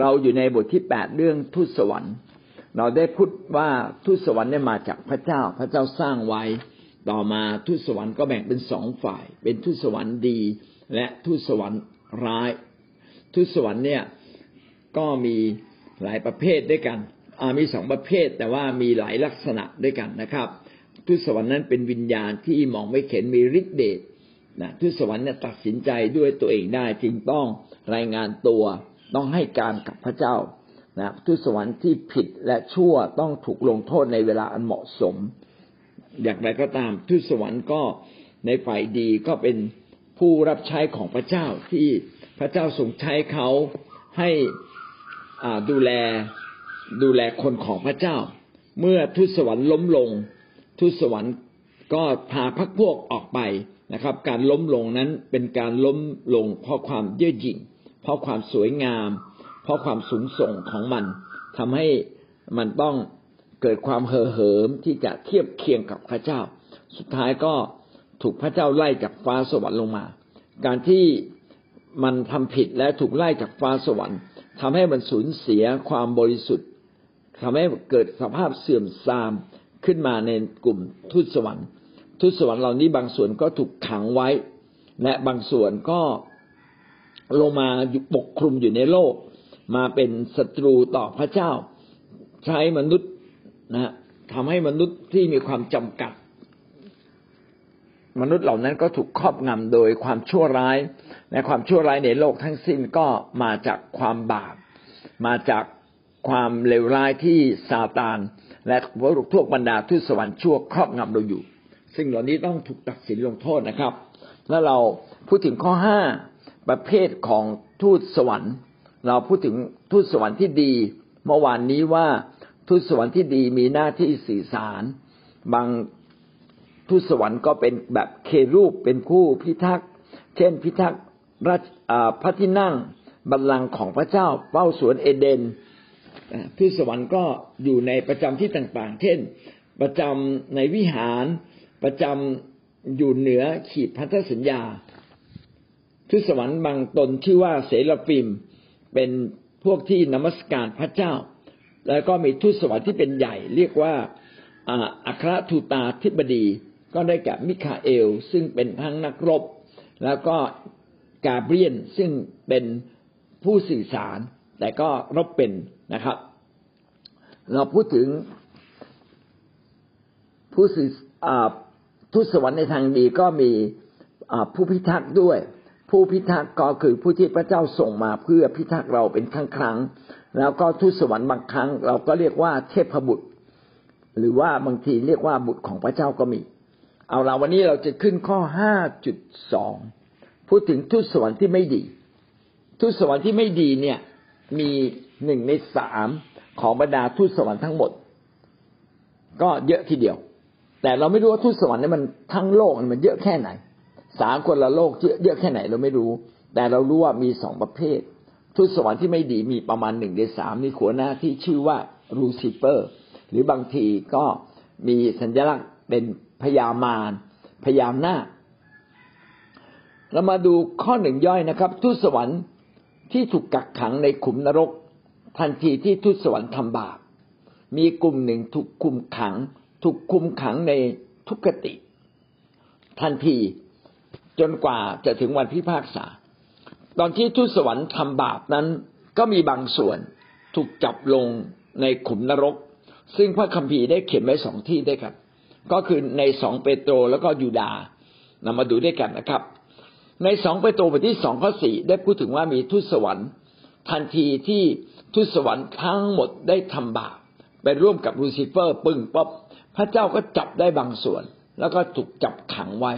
เราอยู่ในบทที่แปดเรื่องทูตสวรรค์ เราได้พูดว่าทูตสวรรค์เนี่ยมาจากพระเจ้า พระเจ้าสร้างไว้ ต่อมาทูตสวรรค์ก็แบ่งเป็นสองฝ่าย เป็นทูตสวรรค์ดี และทูตสวรรค์ร้ายทูตสวรรค์เนี่ยก็มีหลายประเภทด้วยกันมีสองประเภทแต่ว่ามีหลายลักษณะด้วยกันนะครับทูตสวรรค์นั้นเป็นวิญญาณที่มองไม่เห็นมีฤทธิ์เดชนะทูตสวรรค์เนี่ยตัดสินใจด้วยตัวเองได้จึงต้องรายงานตัว ต้องให้การกับพระเจ้านะทูตสวรรค์ที่ผิดและชั่วต้องถูกลงโทษในเวลาอันเหมาะสม อย่างไรก็ตามทูตสวรรค์ก็ในฝ่ายดีก็เป็นผู้รับใช้ของพระเจ้าที่พระเจ้าทรงใช้เขาให้ดูแลดูแลคนของพระเจ้า เมื่อทูตสวรรค์ล้มลงทูตสวรรค์ก็พาพักพวกออกไปนะครับ การล้มลงนั้นเป็นการล้มลงเพราะความเย่อหยิ่ง เพราะความสวยงาม เพราะความสูงส่งของมันทำให้มันต้องเกิดความเห่อเหิมที่จะเทียบเคียงกับพระเจ้า สุดท้ายก็ถูกพระเจ้าไล่จากฟ้าสวรรค์ลงมา การที่มันทำผิดและถูกไล่จากฟ้าสวรรค์ทำให้มันสูญเสียความบริสุทธิ์ทำให้เกิดสภาพเสื่อมทรามขึ้นมาในกลุ่มทูตสวรรค์ทูตสวรรค์เหล่านี้บางส่วนก็ถูกขังไว้ และบางส่วนก็ ลงมาปกคลุมอยู่ในโลก มาเป็นศัตรูต่อพระเจ้า ใช้มนุษย์นะทำให้มนุษย์ที่มีความจำกัด มนุษย์เหล่านั้นก็ถูกครอบงำโดยความชั่วร้ายและความชั่วร้ายในโลกทั้งสิ้นก็มาจากความบาปมาจากความเลวร้ายที่ซาตาน และพวกทุกบรรดาทุสวรรค์ชั่วครอบงำเราอยู่ สิ่งเหล่านี้ต้องถูกตัดสินลงโทษนะครับ แล้วเราพูดถึงข้อห้า ประเภทของทูตสวรรค์ เราพูดถึงทูตสวรรค์ที่ดี เมื่อวานนี้ว่าทูตสวรรค์ที่ดีมีหน้าที่สื่อสาร บางทูตสวรรค์ก็เป็นแบบเครูปเป็นคู่พิทักษ์ เช่นพิทักษ์พระที่นั่งบัลลังก์ของพระเจ้าเฝ้าสวนเอเดนทูตสวรรค์ก็อยู่ในประจำที่ต่างๆ เช่น ประจำในวิหารประจำอยู่เหนือขีดพันธสัญญา ทูตสวรรค์บางตนชื่อว่าเสรฟิม เป็นพวกที่นมัสการพระเจ้า แล้วก็มีทูตสวรรค์ที่เป็นใหญ่ เรียกว่าอัครทูตาธิบดี ก็ได้แก่มิคาเอล ซึ่งเป็นทั้งนักรบ แล้วก็กาเบรียนซึ่งเป็นผู้สื่อสาร แต่ก็รบเป็นนะครับ เราพูดถึงผู้สื่อทูตสวรรค์ในทางดีก็มีผู้พิทักษ์ด้วย ผู้พิทักษ์ก็คือผู้ที่พระเจ้าส่งมาเพื่อพิทักษ์เราเป็นครั้งครั้งแล้วก็ทูตสวรรค์บางครั้ง เราก็เรียกว่าเทพบุตร หรือว่าบางทีเรียกว่าบุตรของพระเจ้าก็มี เอาละวันนี้เราจะขึ้นข้อห้าจุดสองพูดถึงทูตสวรรค์ที่ไม่ดี ทูตสวรรค์ที่ไม่ดีเนี่ยมีหนึ่งในสามของบรรดาทูตสวรรค์ทั้งหมด ก็เยอะทีเดียว แต่เราไม่รู้ว่าทูตสวรรค์นี่มันทั้งโลกมันเยอะแค่ไหน สามคนละโลกเยอะแค่ไหนเราไม่รู้ แต่เรารู้ว่ามีสองประเภททุตสวรรค์ที่ไม่ดีมีประมาณหนึ่งในสามมีขัวหน้าที่ชื่อว่ารูซิเปอร์ หรือบางทีก็มีสัญลักษณ์เป็นพยามารพยามหน้า เรามาดูข้อหนึ่งย่อยนะครับทุตสวรรค์ที่ถูกกักขังในขุมนรก ทันทีที่ทุตสวรรค์ทำบาปมีกลุ่มหนึ่งถูกคุมขัง ถูกคุมขังในทุกขติ ทันที จนกว่าจะถึงวันพิพากษา ตอนที่ทูตสวรรค์ทำบาปนั้น ก็มีบางส่วนถูกจับลงในขุมนรก ซึ่งพระคัมภีร์ได้เขียนไว้สองที่ด้ครับก็คือในสองเปโตรแล้วก็ยูดาห์นำมาดูด้วยกันนะครับ ในสองเปโตรบทที่สองข้อสี่ได้พูดถึงว่ามีทูตสวรรค์ ทันทีที่ทูตสวรรค์ทั้งหมดได้ทำบาปไปร่วมกับลูซิเฟอร์ ปึ้งป๊อบพระเจ้าก็จับได้บางส่วน แล้วก็ถูกจับขังไว้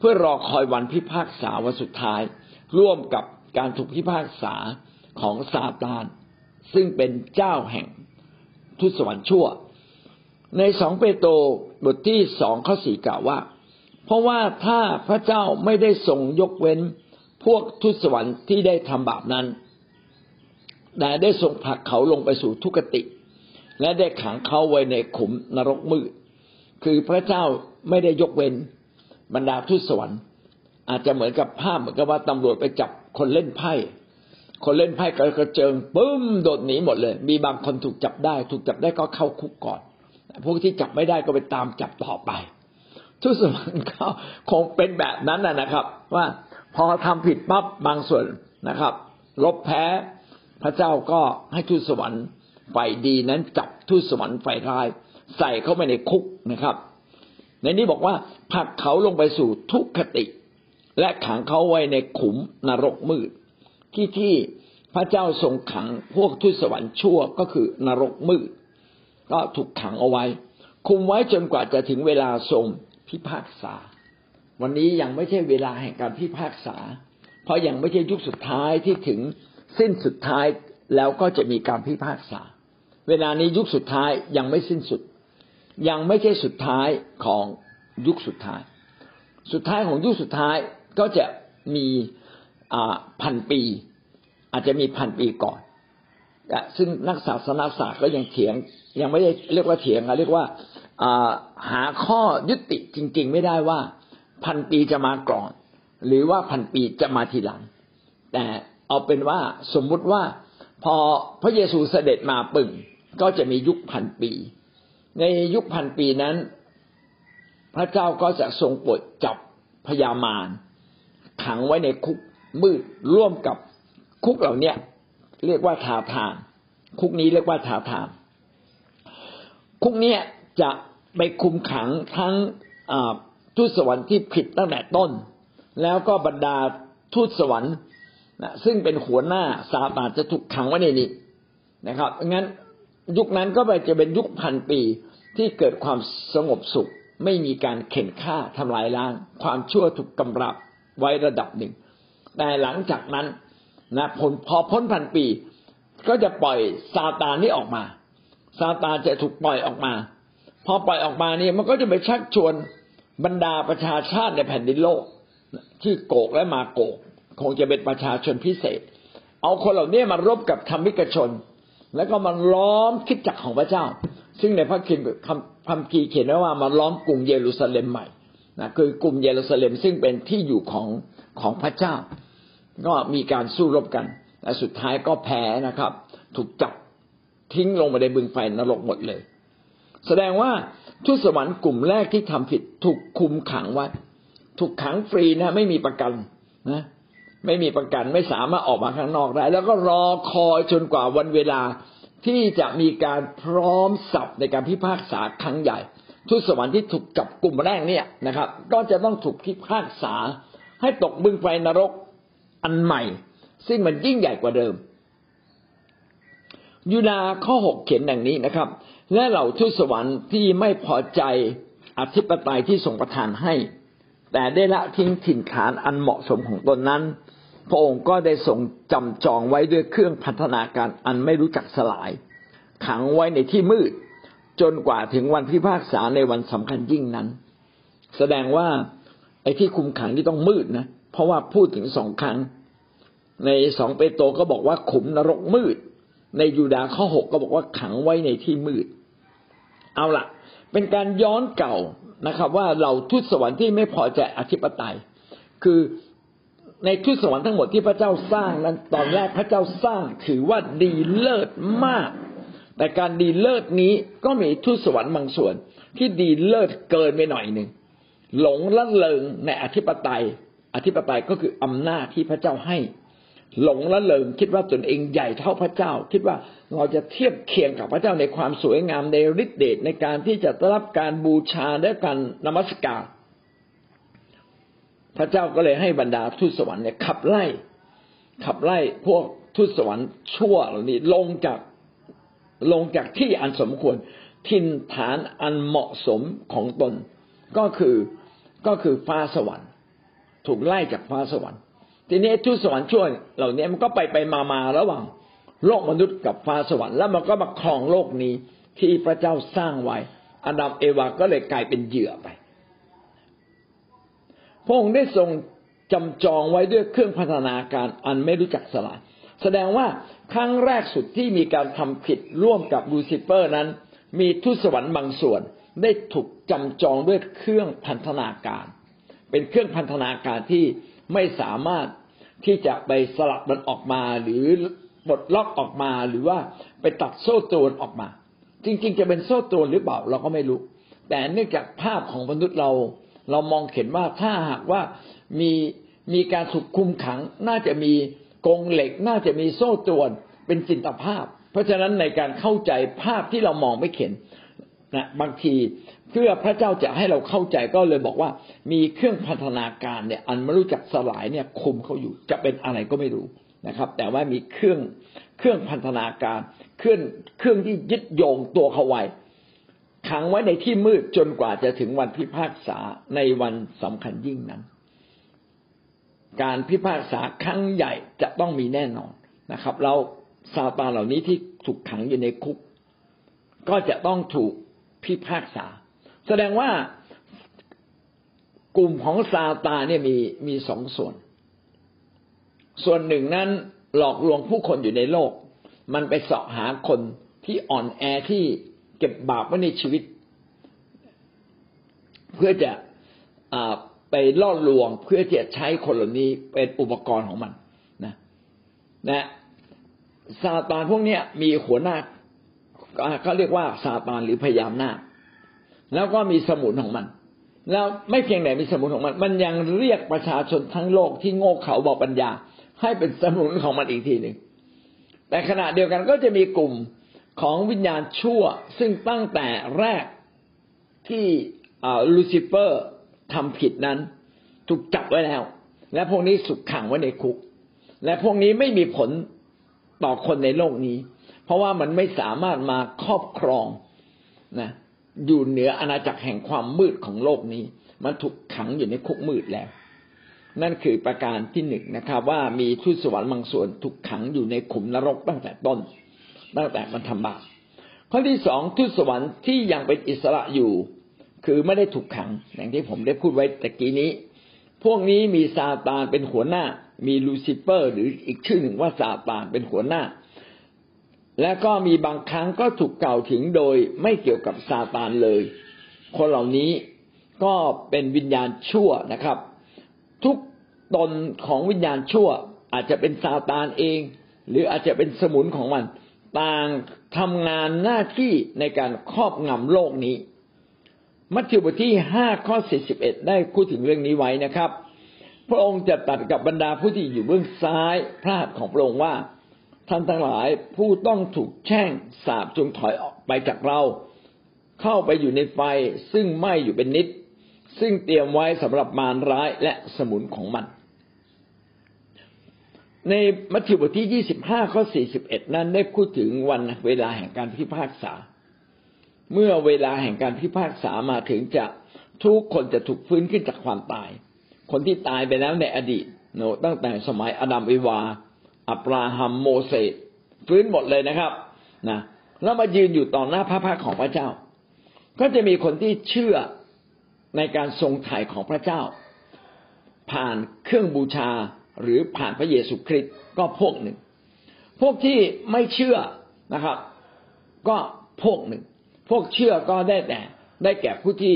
เพื่อรอคอยวันพิพากษาวันสุดท้าย ร่วมกับการถูกพิพากษาของซาตาน ซึ่งเป็นเจ้าแห่งทุสวรรค์ชั่ว ในสองเปโตรบทที่สองข้อสี่กล่าวว่า เพราะว่าถ้าพระเจ้าไม่ได้ทรงยกเว้นพวกทุสวรรค์ที่ได้ทำบาปนั้นแต่ได้ทรงผลักเขาลงไปสู่ทุกติ และได้ขังเขาไว้ในขุมนรกมืด คือพระเจ้าไม่ได้ยกเว้น บรรดาทูตสวรรค์ อาจจะเหมือนกับภาพเหมือนกับว่าตำรวจไปจับคนเล่นไพ่คนเล่นไพ่กระเจิงปึ้มโดดหนีหมดเลย มีบางคนถูกจับได้ ถูกจับได้ก็เข้าคุกก่อน พวกที่จับไม่ได้ก็ไปตามจับต่อไปทุกสวรรค์เขาคงเป็นแบบนั้นนะครับ ว่าพอทำผิดปั๊บบางส่วนนะครับ ลบแพ้พระเจ้าก็ให้ทูตสวรรค์ฝ่ายดีนั้นจับทูตสวรรค์ฝ่ายร้าย ใส่เข้าไปในคุกนะครับ ในนี้บอกว่าผักเขาลงไปสู่ทุกขติ และขังเขาไว้ในขุมนรกมืด ที่ที่พระเจ้าทรงขังพวกทูตสวรรค์ชั่วก็คือนรกมืด ก็ถูกขังเอาไว้ คุมไว้จนกว่าจะถึงเวลาทรงพิพากษา วันนี้ยังไม่ใช่เวลาแห่งการพิพากษา เพราะยังไม่ใช่ยุคสุดท้ายที่ถึงสิ้นสุดท้ายแล้วก็จะมีการพิพากษา เวลานี้ยุคสุดท้ายยังไม่สิ้นสุด ยังไม่ใช่สุดท้ายของยุคสุดท้าย สุดท้ายของยุคสุดท้ายก็จะมีพันปี อาจจะมีพันปีก่อนซึ่งนักศาสนาศาสตร์ก็ยังเถียง ยังไม่ได้เรียกว่าเถียงเรียกว่าหาข้อยุติจริง ๆ ไม่ได้ว่าพันปีจะมาก่อน หรือว่าพันปีจะมาทีหลัง แต่เอาเป็นว่าสมมุติว่า พอพระเยซูเสด็จมาปึ่งก็จะมียุคพันปี ในยุคพันปีนั้น พระเจ้าก็จะทรงปลดจับพญามารขังไว้ในคุกมืดร่วมกับคุกเหล่านี้เรียกว่าทาทานคุกนี้เรียกว่าทาทานคุกนี้จะไปคุมขังทั้งทูตสวรรค์ที่ผิดตั้งแต่ต้น แล้วก็บรรดาทูตสวรรค์ซึ่งเป็นหัวหน้าซาตานจะถูกขังไว้ในนี้นะครับงั้น ยุคนั้นก็ไปจะเป็นยุคพันปีที่เกิดความสงบสุข ไม่มีการเข็นฆ่าทำลายล้าง ความชั่วถูกกำรับไว้ระดับหนึ่ง แต่หลังจากนั้นนะผลพอพ้นพันปี ก็จะปล่อยซาตานนี้ออกมาซาตานจะถูกปล่อยออกมา พอปล่อยออกมานี่มันก็จะไปชักชวนบรรดาประชาชาติในแผ่นดินโลก ที่โกกและมาโกก คงจะเป็นประชาชนพิเศษ เอาคนเหล่านี้มารบกับธรรมิกชน แล้วก็มาล้อมคิดจักของพระเจ้า ซึ่งในพระคินคำคำกีเขียนไว้ว่ามาล้อมกรุงเยรูซาเล็มใหม่นะคือกรุงเยรูซาเล็มซึ่งเป็นที่อยู่ของของพระเจ้า ก็มีการสู้รบกันและสุดท้ายก็แพ้นะครับ ถูกจับทิ้งลงไปในบึงไฟนรกหมดเลย แสดงว่าทุสวรรค์กลุ่มแรกที่ทำผิดถูกคุมขังไว้ ถูกขังฟรีนะ ไม่มีประกันนะ ไม่มีประกันไม่สามารถออกมาข้างนอกได้ แล้วก็รอคอยจนกว่าวันเวลาที่จะมีการพร้อมสับในการพิพากษาครั้งใหญ่ ทุสวรรค์ที่ถูกจับกลุ่มแรกเนี่ยนะครับ ก็จะต้องถูกพิพากษา ให้ตกบึงไฟนรกอันใหม่ ซึ่งมันยิ่งใหญ่กว่าเดิม ยูนาข้อหกเขียนดังนี้นะครับ และเหล่าทูตสวรรค์ที่ไม่พอใจอธิปไตยที่ทรงประทานให้ แต่ได้ละทิ้งถิ่นฐานอันเหมาะสมของตนนั้น พระองค์ก็ได้ทรงจำจองไว้ด้วยเครื่องพัฒนาการอันไม่รู้จักสลาย ขังไว้ในที่มืด จนกว่าถึงวันพิพากษาในวันสำคัญยิ่งนั้น แสดงว่าไอ้ที่คุมขังที่ต้องมืดนะ เพราะว่าพูดถึงสองครั้ง ในสองเปโตรก็บอกว่าขุมนรกมืด ในยูดาข้อหกก็บอกว่าขังไว้ในที่มืด เอาละเป็นการย้อนเก่านะครับ ว่าเราทุตสวรรค์ที่ไม่พอใจอธิปไตย คือ ในทุสวรรค์ทั้งหมดที่พระเจ้าสร้างนั้นตอนแรกพระเจ้าสร้างถือว่าดีเลิศมาก แต่การดีเลิศนี้ก็มีทุสวรรค์บางส่วน ที่ดีเลิศเกินไปหน่อยหนึ่งหลงละเลงในอธิปไตย อธิปไตยก็คืออำนาจที่พระเจ้าให้ หลงละเลงคิดว่าตนเองใหญ่เท่าพระเจ้า คิดว่าเราจะเทียบเคียงกับพระเจ้าในความสวยงามในฤทธิเดชในการที่จะรับการบูชาและการนมัสการ พระเจ้าก็เลยให้บรรดาทูตสวรรค์เนี่ยขับไล่ ขับไล่พวกทูตสวรรค์ชั่วเหล่านี้ลงจากลงจากที่อันสมควรทินฐานอันเหมาะสมของตน ก็คือก็คือฟ้าสวรรค์ ถูกไล่จากฟ้าสวรรค์ ทีนี้ทูตสวรรค์ชั่วเหล่านี้มันก็ไปไปมามาระหว่าง โลกมนุษย์กับฟ้าสวรรค์แล้วมันก็มาครองโลกนี้ที่พระเจ้าสร้างไว้อดัมเอวาก็เลยกลายเป็นเหยื่อไป ระองค์ได้ทรงจำจองไว้ด้วยเครื่องพัฒนาการอันไม่รู้จักสลายแสดงว่าครั้งแรกสุดที่มีการทำผิดร่วมกับลูซิเฟอร์นั้น มีทุสวรรค์บางส่วน ได้ถูกจำจองด้วยเครื่องพันธนาการ เป็นเครื่องพันธนาการที่ไม่สามารถที่จะไปสลัดมันออกมาหรือปลดล็อกออกมาหรือว่าไปตัดโซ่ตรวนออกมา จริง ๆ จะเป็นโซ่ตรวนหรือเปล่าเราก็ไม่รู้ แต่เนื่องจากภาพของมนุษย์เรา เรามองเห็นว่าถ้าหากว่ามีมีการถูกคุมขัง น่าจะมีกรงเหล็ก น่าจะมีโซ่ตรวนเป็นจินตภาพ เพราะฉะนั้นในการเข้าใจภาพที่เรามองไม่เห็นนะบางทีเพื่อพระเจ้าจะให้เราเข้าใจก็เลยบอกว่า มีเครื่องพัฒนาการเนี่ย อันไม่รู้จักสลายเนี่ยคุมเขาอยู่จะเป็นอะไรก็ไม่รู้นะครับ แต่ว่ามีเครื่องเครื่องพัฒนาการเครื่องเครื่องที่ยึดโยงตัวเขาไว้ ขังไว้ในที่มืดจนกว่าจะถึงวันพิพากษาในวันสำคัญยิ่งนั้น การพิพากษาครั้งใหญ่จะต้องมีแน่นอนนะครับ เราซาตานเหล่านี้ที่ถูกขังอยู่ในคุก ก็จะต้องถูกพิพากษา แสดงว่ากลุ่มของซาตานเนี่ยมีมีสองส่วน ส่วนหนึ่งนั้นหลอกลวงผู้คนอยู่ในโลก มันไปเสาะหาคนที่อ่อนแอที่ เก็บบาปไว้ในชีวิต เพื่อจะไปล่อลวงเพื่อจะใช้คนเหล่านี้เป็นอุปกรณ์ของมันนะนะซาตานพวกนี้มีหัวหน้าเขาเรียกว่าซาตานหรือพยามหน้า แล้วก็มีสมุนของมัน แล้วไม่เพียงแต่มีสมุนของมัน มันยังเรียกประชาชนทั้งโลกที่โง่เขลาบอกปัญญา ให้เป็นสมุนของมันอีกทีหนึ่งแต่ขณะเดียวกันก็จะมีกลุ่ม ของวิญญาณชั่ว ซึ่งตั้งแต่แรกที่ลูซิเฟอร์ทำผิดนั้น ถูกจับไว้แล้ว และพวกนี้สุกขังไว้ในคุก และพวกนี้ไม่มีผลต่อคนในโลกนี้ เพราะว่ามันไม่สามารถมาครอบครองนะอยู่เหนืออาณาจักรแห่งความมืดของโลกนี้ มันถูกขังอยู่ในคุกมืดแล้ว นั่นคือประการที่หนึ่งนะครับ ว่ามีทูตสวรรค์บางส่วนถูกขังอยู่ในขุมนรกตั้งแต่ต้น ตั้งแต่มันทำบาปข้อที่สองทูตสวรรค์ที่ยังเป็นอิสระอยู่ คือไม่ได้ถูกขัง อย่างที่ผมได้พูดไว้ตะกี้นี้ พวกนี้มีซาตานเป็นหัวหน้า มีลูซิเฟอร์ หรืออีกชื่อหนึ่งว่าซาตานเป็นหัวหน้า และก็มีบางครั้งก็ถูกกล่าวถึงโดยไม่เกี่ยวกับซาตานเลย คนเหล่านี้ก็เป็นวิญญาณชั่วนะครับ ทุกตนของวิญญาณชั่วอาจจะเป็นซาตานเอง หรืออาจจะเป็นสมุนของมัน ต่างทำงานหน้าที่ในการครอบงำโลกนี้ มัทธิวบทที่ห้าข้อสี่สิบเอ็ดได้พูดถึงเรื่องนี้ไว้นะครับ พระองค์จะตัดกับบรรดาผู้ที่อยู่เบื้องซ้ายพระหัตถ์ของพระองค์ว่าท่านทั้งหลายผู้ต้องถูกแช่งสาบจงถอยออกไปจากเรา เข้าไปอยู่ในไฟซึ่งไหม้อยู่เป็นนิด ซึ่งเตรียมไว้สำหรับมารร้ายและสมุนของมัน ในมัทธิวบทที่ยี่สิบห้าข้อสี่สิบเอ็ดนั้นได้พูดถึงวันเวลาแห่งการพิพากษา เมื่อเวลาแห่งการพิพากษามาถึงจะทุกคนจะถูกฟื้นขึ้นจากความตาย คนที่ตายไปแล้วในอดีตโนตั้งแต่สมัยอดัมวิวา อับราฮัมโมเสสฟื้นหมดเลยนะครับนะแล้วมายืนอยู่ต่อหน้าพระพักของพระเจ้า ก็จะมีคนที่เชื่อในการทรงถ่ายของพระเจ้า ผ่านเครื่องบูชา หรือผ่านพระเยซูคริสต์ก็พวกหนึ่ง พวกที่ไม่เชื่อนะครับ ก็พวกหนึ่ง พวกเชื่อก็ได้แต่ได้แก่ผู้ที่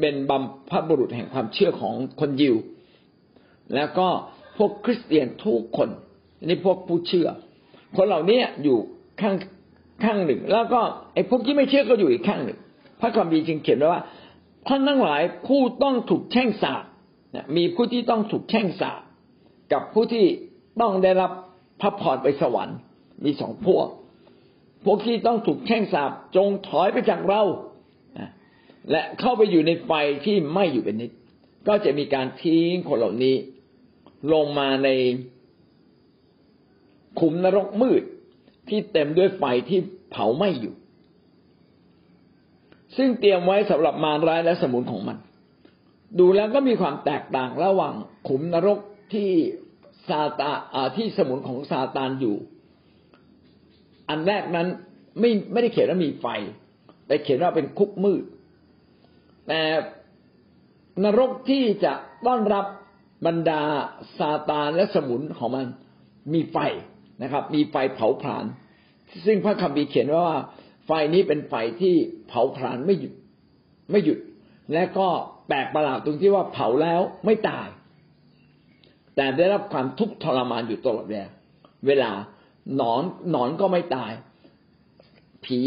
เป็นบัมพบุรุษแห่งความเชื่อของคนยิว แล้วก็พวกคริสเตียนทุกคนนี่พวกผู้เชื่อ คนเหล่านี้อยู่ข้างข้างหนึ่ง แล้วก็ไอ้พวกที่ไม่เชื่อก็อยู่อีกข้างหนึ่ง พระคัมภีร์จึงเขียนไว้ว่าท่านทั้งหลายผู้ต้องถูกแช่งสาบมีผู้ที่ต้องถูกแช่งสาบ กับผู้ที่ต้องได้รับพระพรไปสวรรค์ มีสองพวก พวกที่ต้องถูกแช่งสาบจงถอยไปจากเราและเข้าไปอยู่ในไฟที่ไม่อยู่เป็นนิด ก็จะมีการทิ้งคนเหล่านี้ ลงมาในขุมนรกมืดที่เต็มด้วยไฟที่เผาไหม่อยู่ ซึ่งเตรียมไว้สำหรับมารร้ายและสมุนของมัน ดูแล้วก็มีความแตกต่างระหว่างขุมนรก ที่ซาตาที่สมุนของซาตานอยู่ อันแรกนั้นไม่ไม่ได้เขียนว่ามีไฟ แต่เขียนว่าเป็นคุกมืด แต่นรกที่จะต้อนรับบรรดาซาตานและสมุนของมันมีไฟนะครับ มีไฟเผาผลาญซึ่งพระคัมภีร์เขียนว่าไฟนี้เป็นไฟที่เผาผลาญไม่หยุดไม่หยุด และก็แปลกประหลาดตรงที่ว่าเผาแล้วไม่ตาย แต่ได้รับความทุกข์ทรมานอยู่ตลอดเวลาเวลาหนอนหนอนก็ไม่ตาย ผี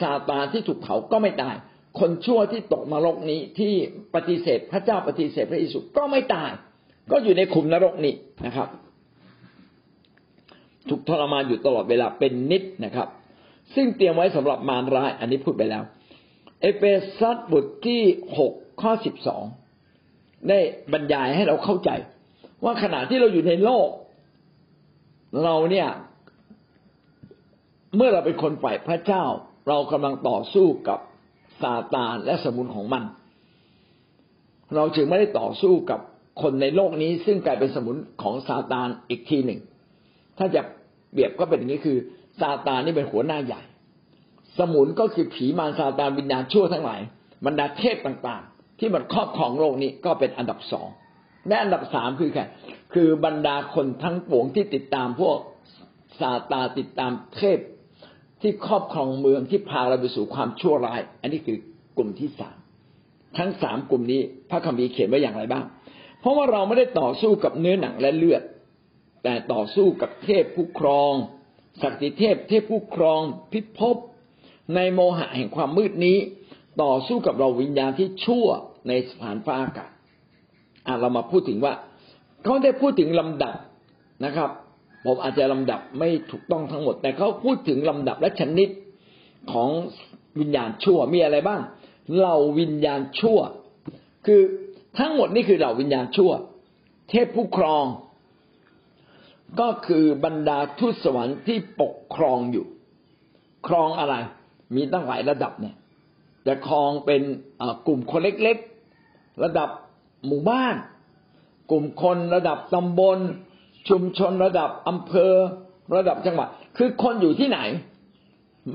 ซาตานที่ถูกเผาก็ไม่ตาย คนชั่วที่ตกนรกนี้ที่ปฏิเสธพระเจ้าปฏิเสธพระเยซูก็ไม่ตาย ก็อยู่ในขุมนรกนี้นะครับถูกทรมานอยู่ตลอดเวลาเป็นนิดนะครับ ซึ่งเตรียมไว้สำหรับมารร้าย อันนี้พูดไปแล้ว เอเฟซัสบทที่หกข้อสิบสองได้บรรยายให้เราเข้าใจ ว่าขณะที่เราอยู่ในโลก เราเนี่ย เมื่อเราเป็นคนฝ่ายพระเจ้า เรากำลังต่อสู้กับซาตานและสมุนของมัน เราจึงไม่ได้ต่อสู้กับคนในโลกนี้ ซึ่งกลายเป็นสมุนของซาตานอีกทีหนึ่ง ถ้าจะเปรียบก็เป็นอย่างนี้คือซาตานนี่เป็นหัวหน้าใหญ่ สมุนก็คือผีมารซาตานวิญญาณชั่วทั้งหลายบรรดาเทพต่างๆ ที่มันครอบครองโลกนี้ก็เป็นอันดับสอง และอันดับสามคือแค่คือบรรดาคนทั้งปวงที่ติดตามพวกซาตาติดตามเทพที่ครอบครองเมืองที่พาเราไปสู่ความชั่วร้าย อันนี้คือกลุ่มที่สามทั้งสามกลุ่มนี้ พระคัมภีร์เขียนไว้อย่างไรบ้าง เพราะว่าเราไม่ได้ต่อสู้กับเนื้อหนังและเลือด แต่ต่อสู้กับเทพผู้ครองศักดิเทพ เทพผู้ครองพิภพในโมหะแห่งความมืดนี้ ต่อสู้กับเราวิญญาณที่ชั่วในสถานฟ้าอากาศ อะเรามาพูดถึงว่าเขาได้พูดถึงลำดับนะครับ ผมอาจจะลำดับไม่ถูกต้องทั้งหมด แต่เขาพูดถึงลำดับและชนิดของวิญญาณชั่วมีอะไรบ้างเหล่าวิญญาณชั่ว คือทั้งหมดนี่คือเหล่าวิญญาณชั่ว เทพผู้ครอง ก็คือบรรดาทูตสวรรค์ที่ปกครองอยู่ ครองอะไร มีตั้งหลายระดับเนี่ยจะครองเป็นกลุ่มคนเล็กๆ ระดับ หมู่บ้าน กลุ่มคนระดับตำบล ชุมชนระดับอำเภอ ระดับจังหวัด คือคนอยู่ที่ไหน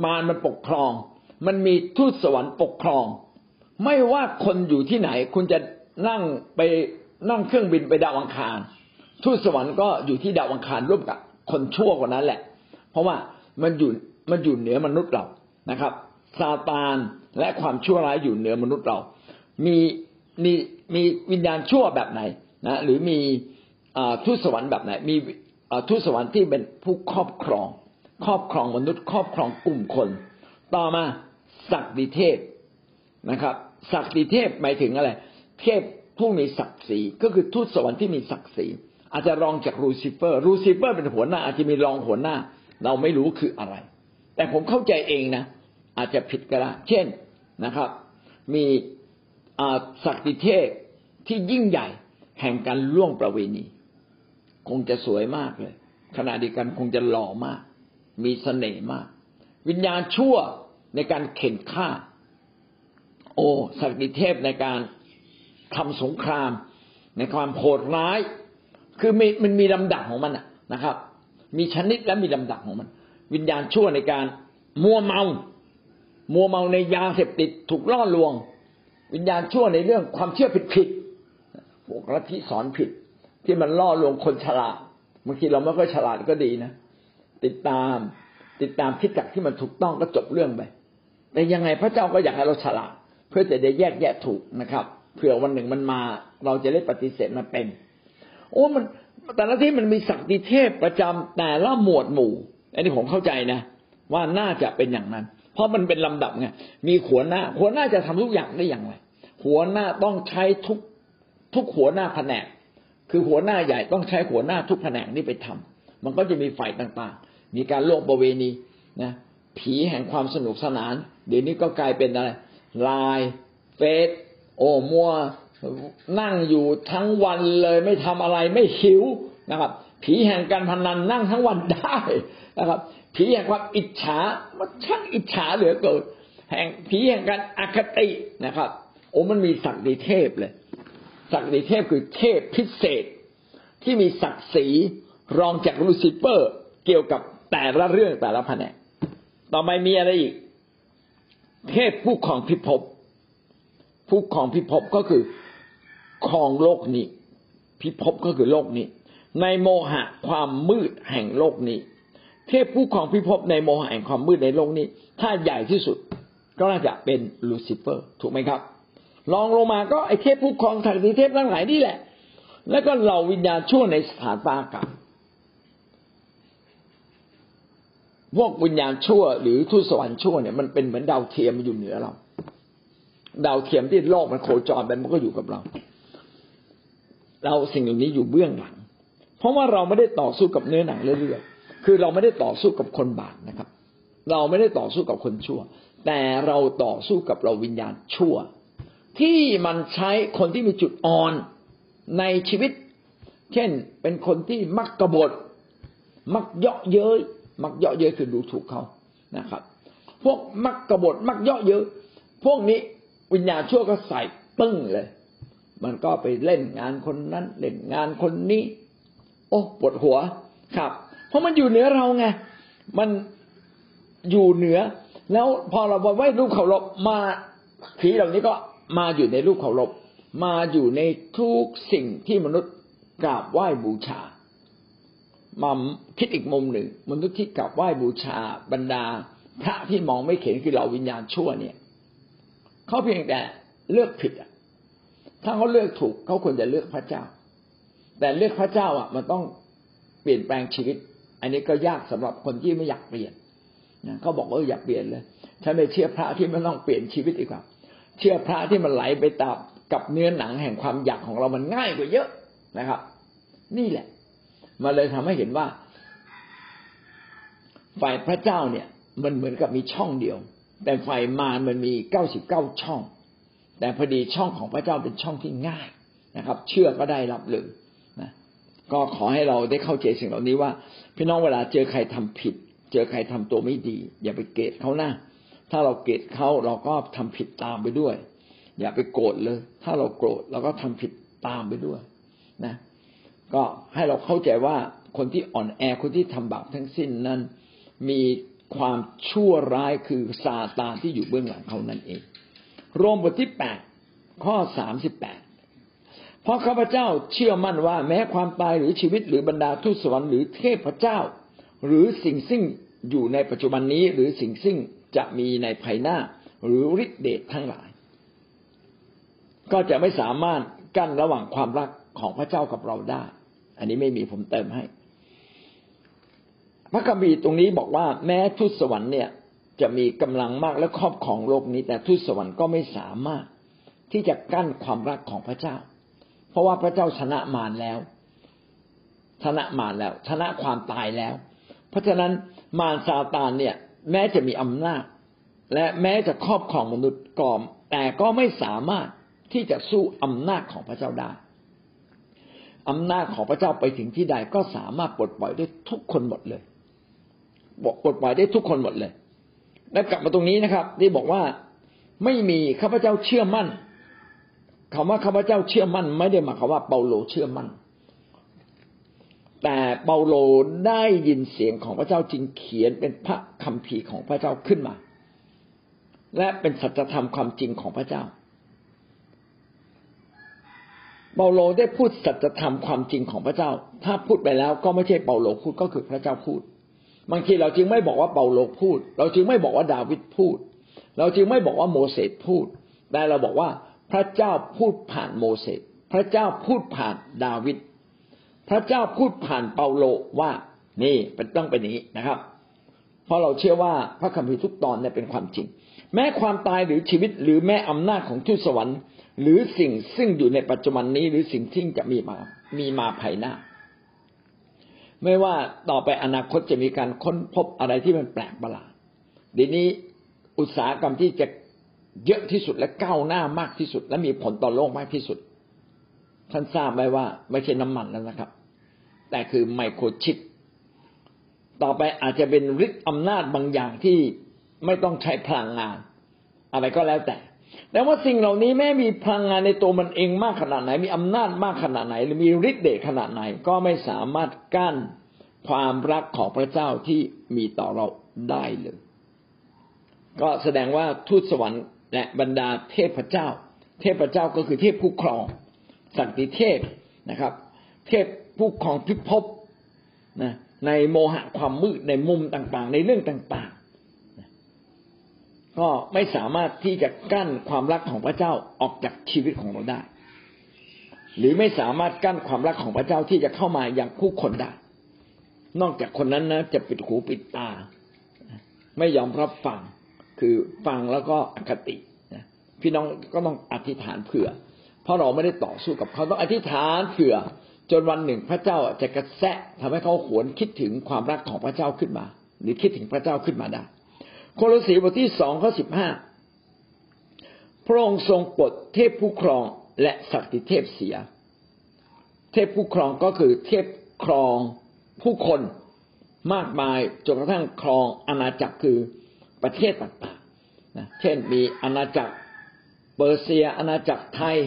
มารมันปกครอง มันมีทูตสวรรค์ปกครอง ไม่ว่าคนอยู่ที่ไหน คุณจะนั่งไปนั่งเครื่องบินไปดาวอังคาร ทูตสวรรค์ก็อยู่ที่ดาวอังคารร่วมกับคนชั่วกว่านั้นแหละ เพราะว่ามันอยู่มันอยู่เหนือมนุษย์เรานะครับซาตานและความชั่วร้ายอยู่เหนือมนุษย์เรา มีมี มีวิญญาณชั่วแบบไหนนะหรือมีทูตสวรรค์แบบไหน มีทูตสวรรค์ที่เป็นผู้ครอบครอง ครอบครองมนุษย์ ครอบครองกลุ่มคน ต่อมาศักดิเทพนะครับศักดิเทพหมายถึงอะไร เทพผู้มีศักดิ์ศรีก็คือทูตสวรรค์ที่มีศักดิ์ศรีอาจจะรองจากรูซิเฟอร์ รูซิเฟอร์เป็นหัวหน้า อาจจะมีรองหัวหน้า เราไม่รู้คืออะไร แต่ผมเข้าใจเองนะ อาจจะผิดก็ได้เช่นนะครับ มี ศักดิเทพที่ยิ่งใหญ่แห่งการล่วงประเวณี คงจะสวยมากเลย ขณะเดียวกันคงจะหล่อมาก มีเสน่ห์มาก วิญญาณชั่วในการเข็นฆ่า โอ้ศักดิเทพในการทำสงคราม ในความโหดร้าย คือมมันมีลำดับของมันนะครับ มีชนิดและมีลำดับของมัน วิญญาณชั่วในการมัวเมา มัวเมาในยาเสพติดถูกล่อลวง วิญญาณชั่วในเรื่องความเชื่อผิดผิดพวกลัทธิสอนผิด ที่มันล่อลวงคนฉลาดบางทีเราไม่ค่อยฉลาดก็ดีนะติดตาม ติดตามคิดจักที่มันถูกต้องก็จบเรื่องไปแต่ยังไงพระเจ้าก็อยากให้เราฉลาด เพื่อจะได้แยกแยะถูกนะครับเผื่อวันหนึ่งมันมา เราจะได้ปฏิเสธมันเป็น โอ้มันแต่ละที่มันมีศักดิเทพประจำแต่ละหมวดหมู่ อันนี้ผมเข้าใจนะ ว่าน่าจะเป็นอย่างนั้น เพราะมันเป็นลำดับไงมีหัวหน้า หัวหน้าจะทำทุกอย่างได้อย่างไร หัวหน้าต้องใช้ทุกทุกหัวหน้าแผนก คือหัวหน้าใหญ่ต้องใช้หัวหน้าทุกแผนกนี่ไปทำมันก็จะมีฝ่ายต่างๆ มีการโลกประเวณีนะผีแห่งความสนุกสนาน เดี๋ยวนี้ก็กลายเป็นอะไรไลน์เฟซโอ้มัวนั่งอยู่ทั้งวันเลยไม่ทำอะไรไม่หิวนะครับ ผีแห่งการพนันนั่งทั้งวันได้นะครับ ผีแห่งความอิจฉามันช่างอิจฉาเหลือเกินแห่งผีแห่งการอคตินะครับโอ้มันมีศักดิเทพเลย ศักดิเทพคือเทพพิเศษ ที่มีศักดิ์ศรีรองจากลูซิเปอร์เกี่ยวกับแต่ละเรื่องแต่ละแผนกต่อไปมีอะไรอีก เทพผู้ครองพิภพผู้ครองพิภพก็คือครองโลกนี้ พิภพก็คือโลกนี้ ในโมหะความมืดแห่งโลกนี้ เทพผู้ครองพิภพในโมหะแห่งความมืดในโลกนี้ ถ้าใหญ่ที่สุดก็น่าจะเป็นลูซิเฟอร์ ถูกไหมครับลองลงมาก็ไอเทพผู้ครองทางดีเทพทั้งหลายนี่แหละ แล้วก็เหล่าวิญญาณชั่วในสถานฟ้ากาศพวกวิญญาณชั่ว หรือทูตสวรรค์ชั่วเนี่ยมันเป็นเหมือนดาวเทียมอยู่เหนือเรา ดาวเทียมที่โลกมันโคจรไปมันก็อยู่กับเรา เราสิ่งเหล่านี้อยู่เบื้องหลัง เพราะว่าเราไม่ได้ต่อสู้กับเนื้อหนังเรื่อยๆ คือเราไม่ได้ต่อสู้กับคนบาปนะครับ เราไม่ได้ต่อสู้กับคนชั่ว แต่เราต่อสู้กับเราวิญญาณชั่ว ที่มันใช้คนที่มีจุดอ่อนในชีวิต เช่นเป็นคนที่มักกบฏ มักเยาะเย้ยมักเยาะเย้ยคือดูถูกเขานะครับ พวกมักกบฏมักเยาะเย้ยพวกนี้วิญญาณชั่วก็ใส่ปึ้งเลย มันก็ไปเล่นงานคนนั้น เล่นงานคนนี้ โอ้ปวดหัวครับ เพราะมันอยู่เหนือเราไงมันอยู่เหนือ แล้วพอเราบอกว่ารูปเคารพมาผีเหล่านี้ก็มาอยู่ในรูปเคารพมาอยู่ในทุกสิ่งที่มนุษย์กราบไหว้บูชามาคิดอีกมุมหนึ่ง มนุษย์ที่กราบไหว้บูชาบรรดา พระที่มองไม่เห็นคือเราวิญญาณชั่วเนี่ยเขาเพียงแต่เลือกผิดอะถ้าเขาเลือกถูกเขาควรจะเลือกพระเจ้า แต่เลือกพระเจ้าอะ มันต้องเปลี่ยนแปลงชีวิต อันนี้ก็ยากสำหรับคนที่ไม่อยากเปลี่ยนเขาบอกว่าอยากเปลี่ยนเลยฉันไม่เชื่อพระที่ไม่ต้องเปลี่ยนชีวิตดีกว่า เชื่อพระที่มันไหลไปตามกับเนื้อหนังแห่งความอยากของเรามันง่ายกว่าเยอะนะครับ นี่แหละมาเลยทำให้เห็นว่า ฝ่ายพระเจ้าเนี่ย มันเหมือนกับมีช่องเดียว แต่ฝ่ายมารมันมีเก้าสิบเก้าช่อง แต่พอดีช่องของพระเจ้าเป็นช่องที่ง่ายนะครับ เชื่อก็ได้รับเลย ก็ขอให้เราได้เข้าใจสิ่งเหล่านี้ว่า พี่น้องเวลาเจอใครทำผิด เจอใครทำตัวไม่ดี อย่าไปเกลียดเขานะถ้าเราเกลียดเขาเราก็ทำผิดตามไปด้วย อย่าไปโกรธเลย ถ้าเราโกรธเราก็ทำผิดตามไปด้วยนะ ก็ให้เราเข้าใจว่าคนที่อ่อนแอคนที่ทำบาปทั้งสิ้นนั้น มีความชั่วร้ายคือซาตานที่อยู่เบื้องหลังเขานั่นเอง โรมบทที่แปดข้อสามสิบแปด เพราะข้าพเจ้าเชื่อมั่นว่า แม้ความตายหรือชีวิตหรือบรรดาทุสวรรค์หรือเทพเจ้า หรือสิ่งซึ่งอยู่ในปัจจุบันนี้ หรือสิ่งซึ่งจะมีในภายหน้า หรือฤทธิเดชทั้งหลาย ก็จะไม่สามารถกั้นระหว่างความรักของพระเจ้ากับเราได้ อันนี้ไม่มีผมเติมให้ พระคัมภีร์ตรงนี้บอกว่า แม้ทูตสวรรค์เนี่ยจะมีกำลังมากและครอบครองโลกนี้ แต่ทูตสวรรค์ก็ไม่สามารถที่จะกั้นความรักของพระเจ้า ราะว่าพระเจ้าชนะมารแล้ว ชนะมารแล้ว ชนะความตายแล้ว เพราะฉะนั้นมารซาตานเนี่ย แม้จะมีอำนาจ และแม้จะครอบครองมนุษย์ก่อม แต่ก็ไม่สามารถที่จะสู้อำนาจของพระเจ้าได้อำนาจของพระเจ้าไปถึงที่ใดก็สามารถปลดปล่อยได้ทุกคนหมดเลยบอกปลดปล่อยได้ทุกคนหมดเลย และกลับมาตรงนี้นะครับ ที่บอกว่าไม่มีข้าพเจ้าเชื่อมั่น คำว่าข้าพเจ้าเชื่อมั่น ไม่ได้หมายความว่าเปาโลเชื่อมั่น แต่เปาโลได้ยินเสียงของพระเจ้าจึงเขียนเป็นพระคัมภีร์ของพระเจ้าขึ้นมา และเป็นสัจธรรมความจริงของพระเจ้าเปาโลได้พูดสัจธรรมความจริงของพระเจ้า ถ้าพูดไปแล้วก็ไม่ใช่เปาโลพูดก็คือพระเจ้าพูด บางทีเราจึงไม่บอกว่าเปาโลพูด เราจึงไม่บอกว่าดาวิดพูด เราจึงไม่บอกว่าโมเสสพูด แต่เราบอกว่า พระเจ้าพูดผ่านโมเสสพระเจ้าพูดผ่านดาวิดพระเจ้าพูดผ่านเปาโลว่านี่เป็นต้องเป็นอย่างนี้นะครับ เพราะเราเชื่อว่าพระคัมภีร์ทุกตอนเนี่ยเป็นความจริง แม้ความตายหรือชีวิตหรือแม้อำนาจของทูตสวรรค์ หรือสิ่งซึ่งอยู่ในปัจจุบันนี้หรือสิ่งที่จะมีมามีมาภายหน้า ไม่ว่าต่อไปอนาคตจะมีการค้นพบอะไรที่มันแปลกประหลาดดีนี้อุตสาหกรรมที่จะ เยอะที่สุดและก้าวหน้ามากที่สุด และมีผลต่อโลกมากที่สุด ท่านทราบไหมว่า ไม่ใช่น้ำมันแล้วนะครับ แต่คือไมโครชิปต่อไปอาจจะเป็นฤทธิ์อำนาจบางอย่างที่ไม่ต้องใช้พลังงาน อะไรก็แล้วแต่ แต่ว่าสิ่งเหล่านี้แม้มีพลังงานในตัวมันเองมากขนาดไหน มีอำนาจมากขนาดไหน หรือมีฤทธิ์เดชขนาดไหน ก็ไม่สามารถกั้นความรักของพระเจ้าที่มีต่อเราได้เลย ก็แสดงว่าทูตสวรรค์ และบรรดาเทพเจ้า เทพเจ้าก็คือเทพผู้ครอง สันติเทพนะครับ เทพผู้ครองพิภพนะในโมหะความมืดในมุมต่างๆ ในเรื่องต่างๆ ก็ไม่สามารถที่จะกั้นความรักของพระเจ้าออกจากชีวิตของเราได้ หรือไม่สามารถกั้นความรักของพระเจ้าที่จะเข้ามาอย่างผู้คนได้ นอกจากคนนั้นนะจะปิดหูปิดตา ไม่ยอมรับฟัง คือฟังแล้วก็อคติพี่น้องก็ต้องอธิษฐานเผื่อ เพราะเราไม่ได้ต่อสู้กับเขาต้องอธิษฐานเผื่อ จนวันหนึ่งพระเจ้าจะกระแสะทำให้เขาหวนคิดถึงความรักของพระเจ้าขึ้นมา หรือคิดถึงพระเจ้าขึ้นมาได้ โคลสีบทที่สองข้อสิบห้าพระองค์ทรงปลดเทพผู้ครองและศักดิเทพเสีย เทพผู้ครองก็คือเทพครองผู้คนมากมายจนกระทั่งครองอาณาจักรคือ ประเทศต่างๆนะเช่นมีอาณาจักรเปอร์เซีย อาณาจักรไทย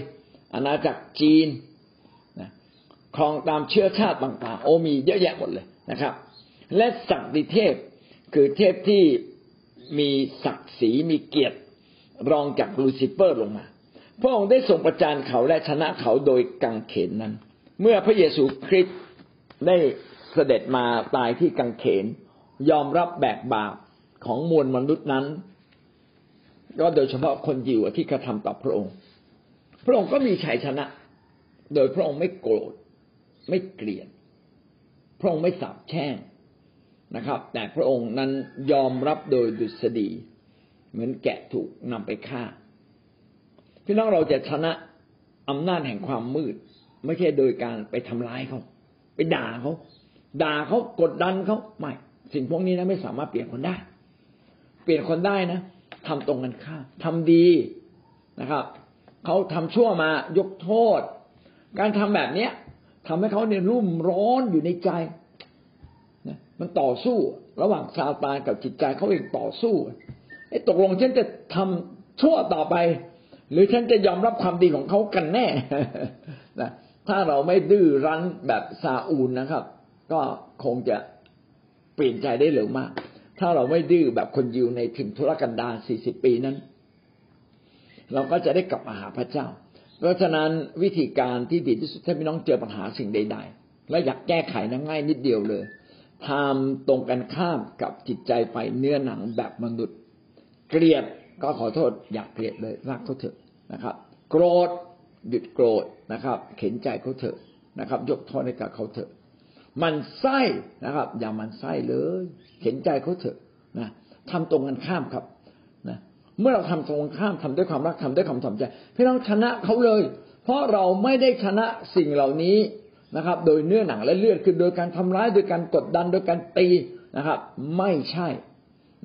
อาณาจักรจีนนะครองตามเชื้อชาติต่างๆ โอ้มีเยอะแยะหมดเลยนะครับ และศักดิเทพคือเทพที่มีศักดิ์ศรีมีเกียรติรองจากลูซิเฟอร์ลงมา พระองค์ได้ทรงประจานเขาและชนะเขาโดยกังเขนนั้น เมื่อพระเยซูคริสต์ได้เสด็จมาตายที่กังเขน ยอมรับแบกบาป ของมวลมนุษย์นั้น ก็โดยเฉพาะคนยิวที่กระทำต่อพระองค์ พระองค์ก็มีชัยชนะ โดยพระองค์ไม่โกรธ ไม่เกลียด พระองค์ไม่สาบแช่งนะครับ แต่พระองค์นั้นยอมรับโดยดุษฎี เหมือนแกะถูกนำไปฆ่าพี่น้องเราจะชนะอำนาจแห่งความมืด ไม่ใช่โดยการไปทำร้ายเขาไปด่าเขาด่าเขากดดันเขาไม่สิ่งพวกนี้นะไม่สามารถเปลี่ยนคนได้ ลี่ยนคนได้นะทำตรงกันข้ามทำดีนะครับเขาทำชั่วมายกโทษ การทำแบบเนี้ยทำให้เขาเนี่ยรุ่มร้อนอยู่ในใจนะมันต่อสู้ระหว่างซาตานกับจิตใจเขาเองต่อสู้ไอ้ตกลงฉันจะทำชั่วต่อไป หรือฉันจะยอมรับความดีของเขากันแน่นะถ้าเราไม่ดื้อรั้นแบบซาอูลนะครับ ก็คงจะเปลี่ยนใจได้เร็วมาก ถ้าเราไม่ดื้อแบบคนยิวในถึงธุรกันดารสี่สิบปีนั้น เราก็จะได้กลับมาหาพระเจ้า เพราะฉะนั้นวิธีการที่ดีที่สุดถ้าพี่น้องเจอปัญหาสิ่งใด ๆ และอยากแก้ไขนั้นง่ายนิดเดียวเลยทำตรงกันข้ามกับจิตใจไปเนื้อหนังแบบมนุษย์ เกลียดก็ขอโทษอย่าเกลียดเลยรักเขาเถอะนะครับ โกรธหยุดโกรธนะครับ เข็นใจเขาเถอะนะครับ ยกโทษให้กับเขาเถอะ มันไส้นะครับ อย่ามันไส้เลยเข็นใจเขาเถอะนะทำตรงกันข้ามครับนะเมื่อเราทำตรงกันข้ามทำด้วยความรักทำด้วยความทำใจพี่น้องชนะเขาเลย เพราะเราไม่ได้ชนะสิ่งเหล่านี้นะครับ โดยเนื้อหนังและเลือดคือโดยการทำร้ายโดยการกดดันโดยการตีนะครับ ไม่ใช่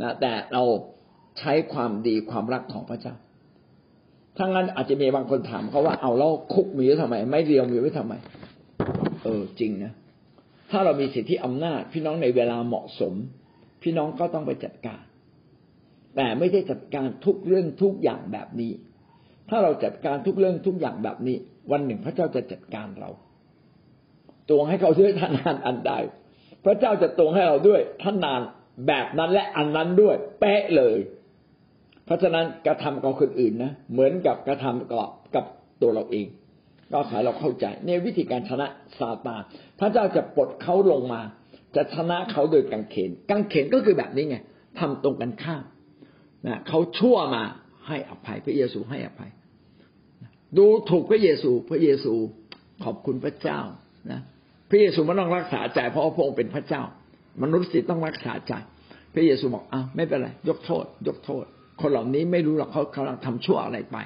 นะแต่เราใช้ความดีความรักของพระเจ้าทั้งนั้นอาจจะมีบางคนถามเขาว่าเอาแล้วคุกมีไว้ทำไม ไม่เรียวมีไว้ทำไม เออจริงนะ ถ้าเรามีสิทธิอำนาจ พี่น้องในเวลาเหมาะสม พี่น้องก็ต้องไปจัดการ แต่ไม่ได้จัดการทุกเรื่องทุกอย่างแบบนี้ ถ้าเราจัดการทุกเรื่องทุกอย่างแบบนี้ วันหนึ่งพระเจ้าจะจัดการเราตวงให้เขาด้วยท่านนานอันใดพระเจ้าจะตวงให้เราด้วยท่านนานแบบนั้นและอันนั้นด้วยเป๊ะเลย เพราะฉะนั้นกระทำกับคนอื่นนะเหมือนกับกระทำกับกับตัวเราเอง ก็ขายเราเข้าใจในวิธีการชนะซาตาน พระเจ้าจะปลดเขาลงมา จะชนะเขาโดยกังเขนกังเขนก็คือแบบนี้ไงทำตรงกันข้ามนะเขาชั่วมาให้อภัยพระเยซูให้อภัย ดูถูกพระเยซู พระเยซูขอบคุณพระเจ้านะพระเยซูไม่ต้องรักษาใจเพราะพระองค์เป็นพระเจ้า มนุษย์สิต้องรักษาใจ พระเยซูบอกอ้าวไม่เป็นไร ยกโทษ ยกโทษ คนเหล่านี้ไม่รู้หรอกเขากำลังทำชั่วอะไรไป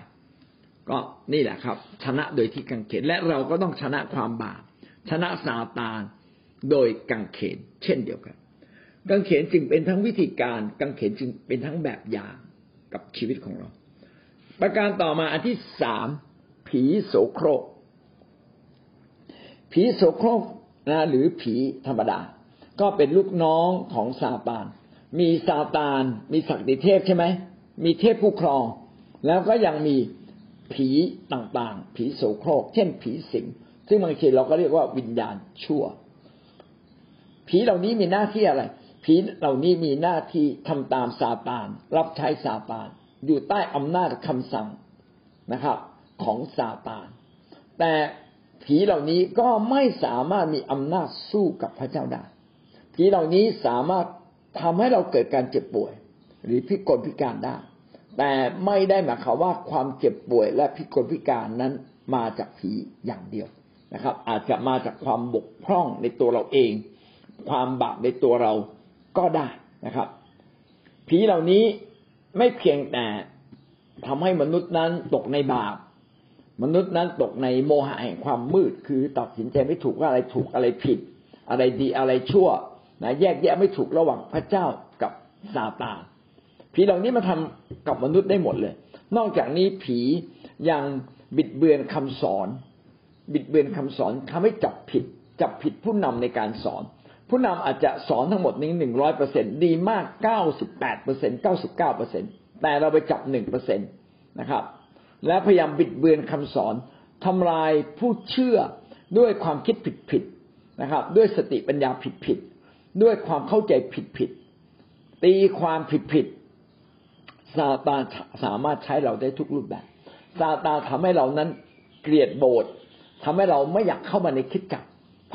ก็นี่แหละครับ ชนะโดยที่กังเขนและเราก็ต้องชนะความบาป ชนะซาตานโดยกังเขนเช่นเดียวกัน กังเขนจึงเป็นทั้งวิธีการกังเขนจึงเป็นทั้งแบบอย่างกับชีวิตของเรา ประการต่อมาอันที่สามผีโสโครก ผีโสโครกนะหรือผีธรรมดา ก็เป็นลูกน้องของซาตาน มีซาตาน มีศักดิเทพใช่ไหม มีเทพผู้ครอง แล้วก็ยังมีผีต่างๆ ผีโสโครก เช่น ผีสิง ซึ่งบางทีเราก็เรียกว่าวิญญาณชั่ว ผีเหล่านี้มีหน้าที่อะไร ผีเหล่านี้มีหน้าที่ทำตามซาตาน รับใช้ซาตาน อยู่ใต้อำนาจคำสั่งนะครับ ของซาตาน แต่ผีเหล่านี้ก็ไม่สามารถมีอำนาจสู้กับพระเจ้าได้ผีเหล่านี้สามารถทำให้เราเกิดการเจ็บป่วย หรือพิกลพิการได้ แต่ไม่ได้หมายความว่าความเจ็บป่วยและพิกลพิการนั้นมาจากผีอย่างเดียว นะครับ อาจจะมาจากความบกพร่องในตัวเราเอง ความบาปในตัวเราก็ได้นะครับ ผีเหล่านี้ไม่เพียงแต่ทำให้มนุษย์นั้นตกในบาป มนุษย์นั้นตกในโมหะแห่งความมืด คือตัดสินใจไม่ถูกว่าอะไรถูกอะไรผิด อะไรดีอะไรชั่วนะแยกแยะไม่ถูกระหว่างพระเจ้ากับซาตานผีเหล่านี้มาทำกับมนุษย์ได้หมดเลย นอกจากนี้ผียังบิดเบือนคำสอน บิดเบือนคำสอนทำให้จับผิด จับผิดผู้นำในการสอน ผู้นำอาจจะสอนทั้งหมดนี้หนึ่งร้อยเปอร์เซ็นดีมากเก้าสิบแปดเปอร์เซ็นเก้าสิบเก้าเปอร์เซ็นแต่เราไปจับหนึ่งเปอร์เซ็นตนะครับ และพยายามบิดเบือนคำสอนทำลายผู้เชื่อด้วยความคิดผิดผิดนะครับ ด้วยสติปัญญาผิดผิดด้วยความเข้าใจผิดผิดตีความผิดผิดซาตานสามารถใช้เราได้ทุกรูปแบบซาตานทำให้เรานั้นเกลียดโบสถ์ ทำให้เราไม่อยากเข้ามาในคิดจัก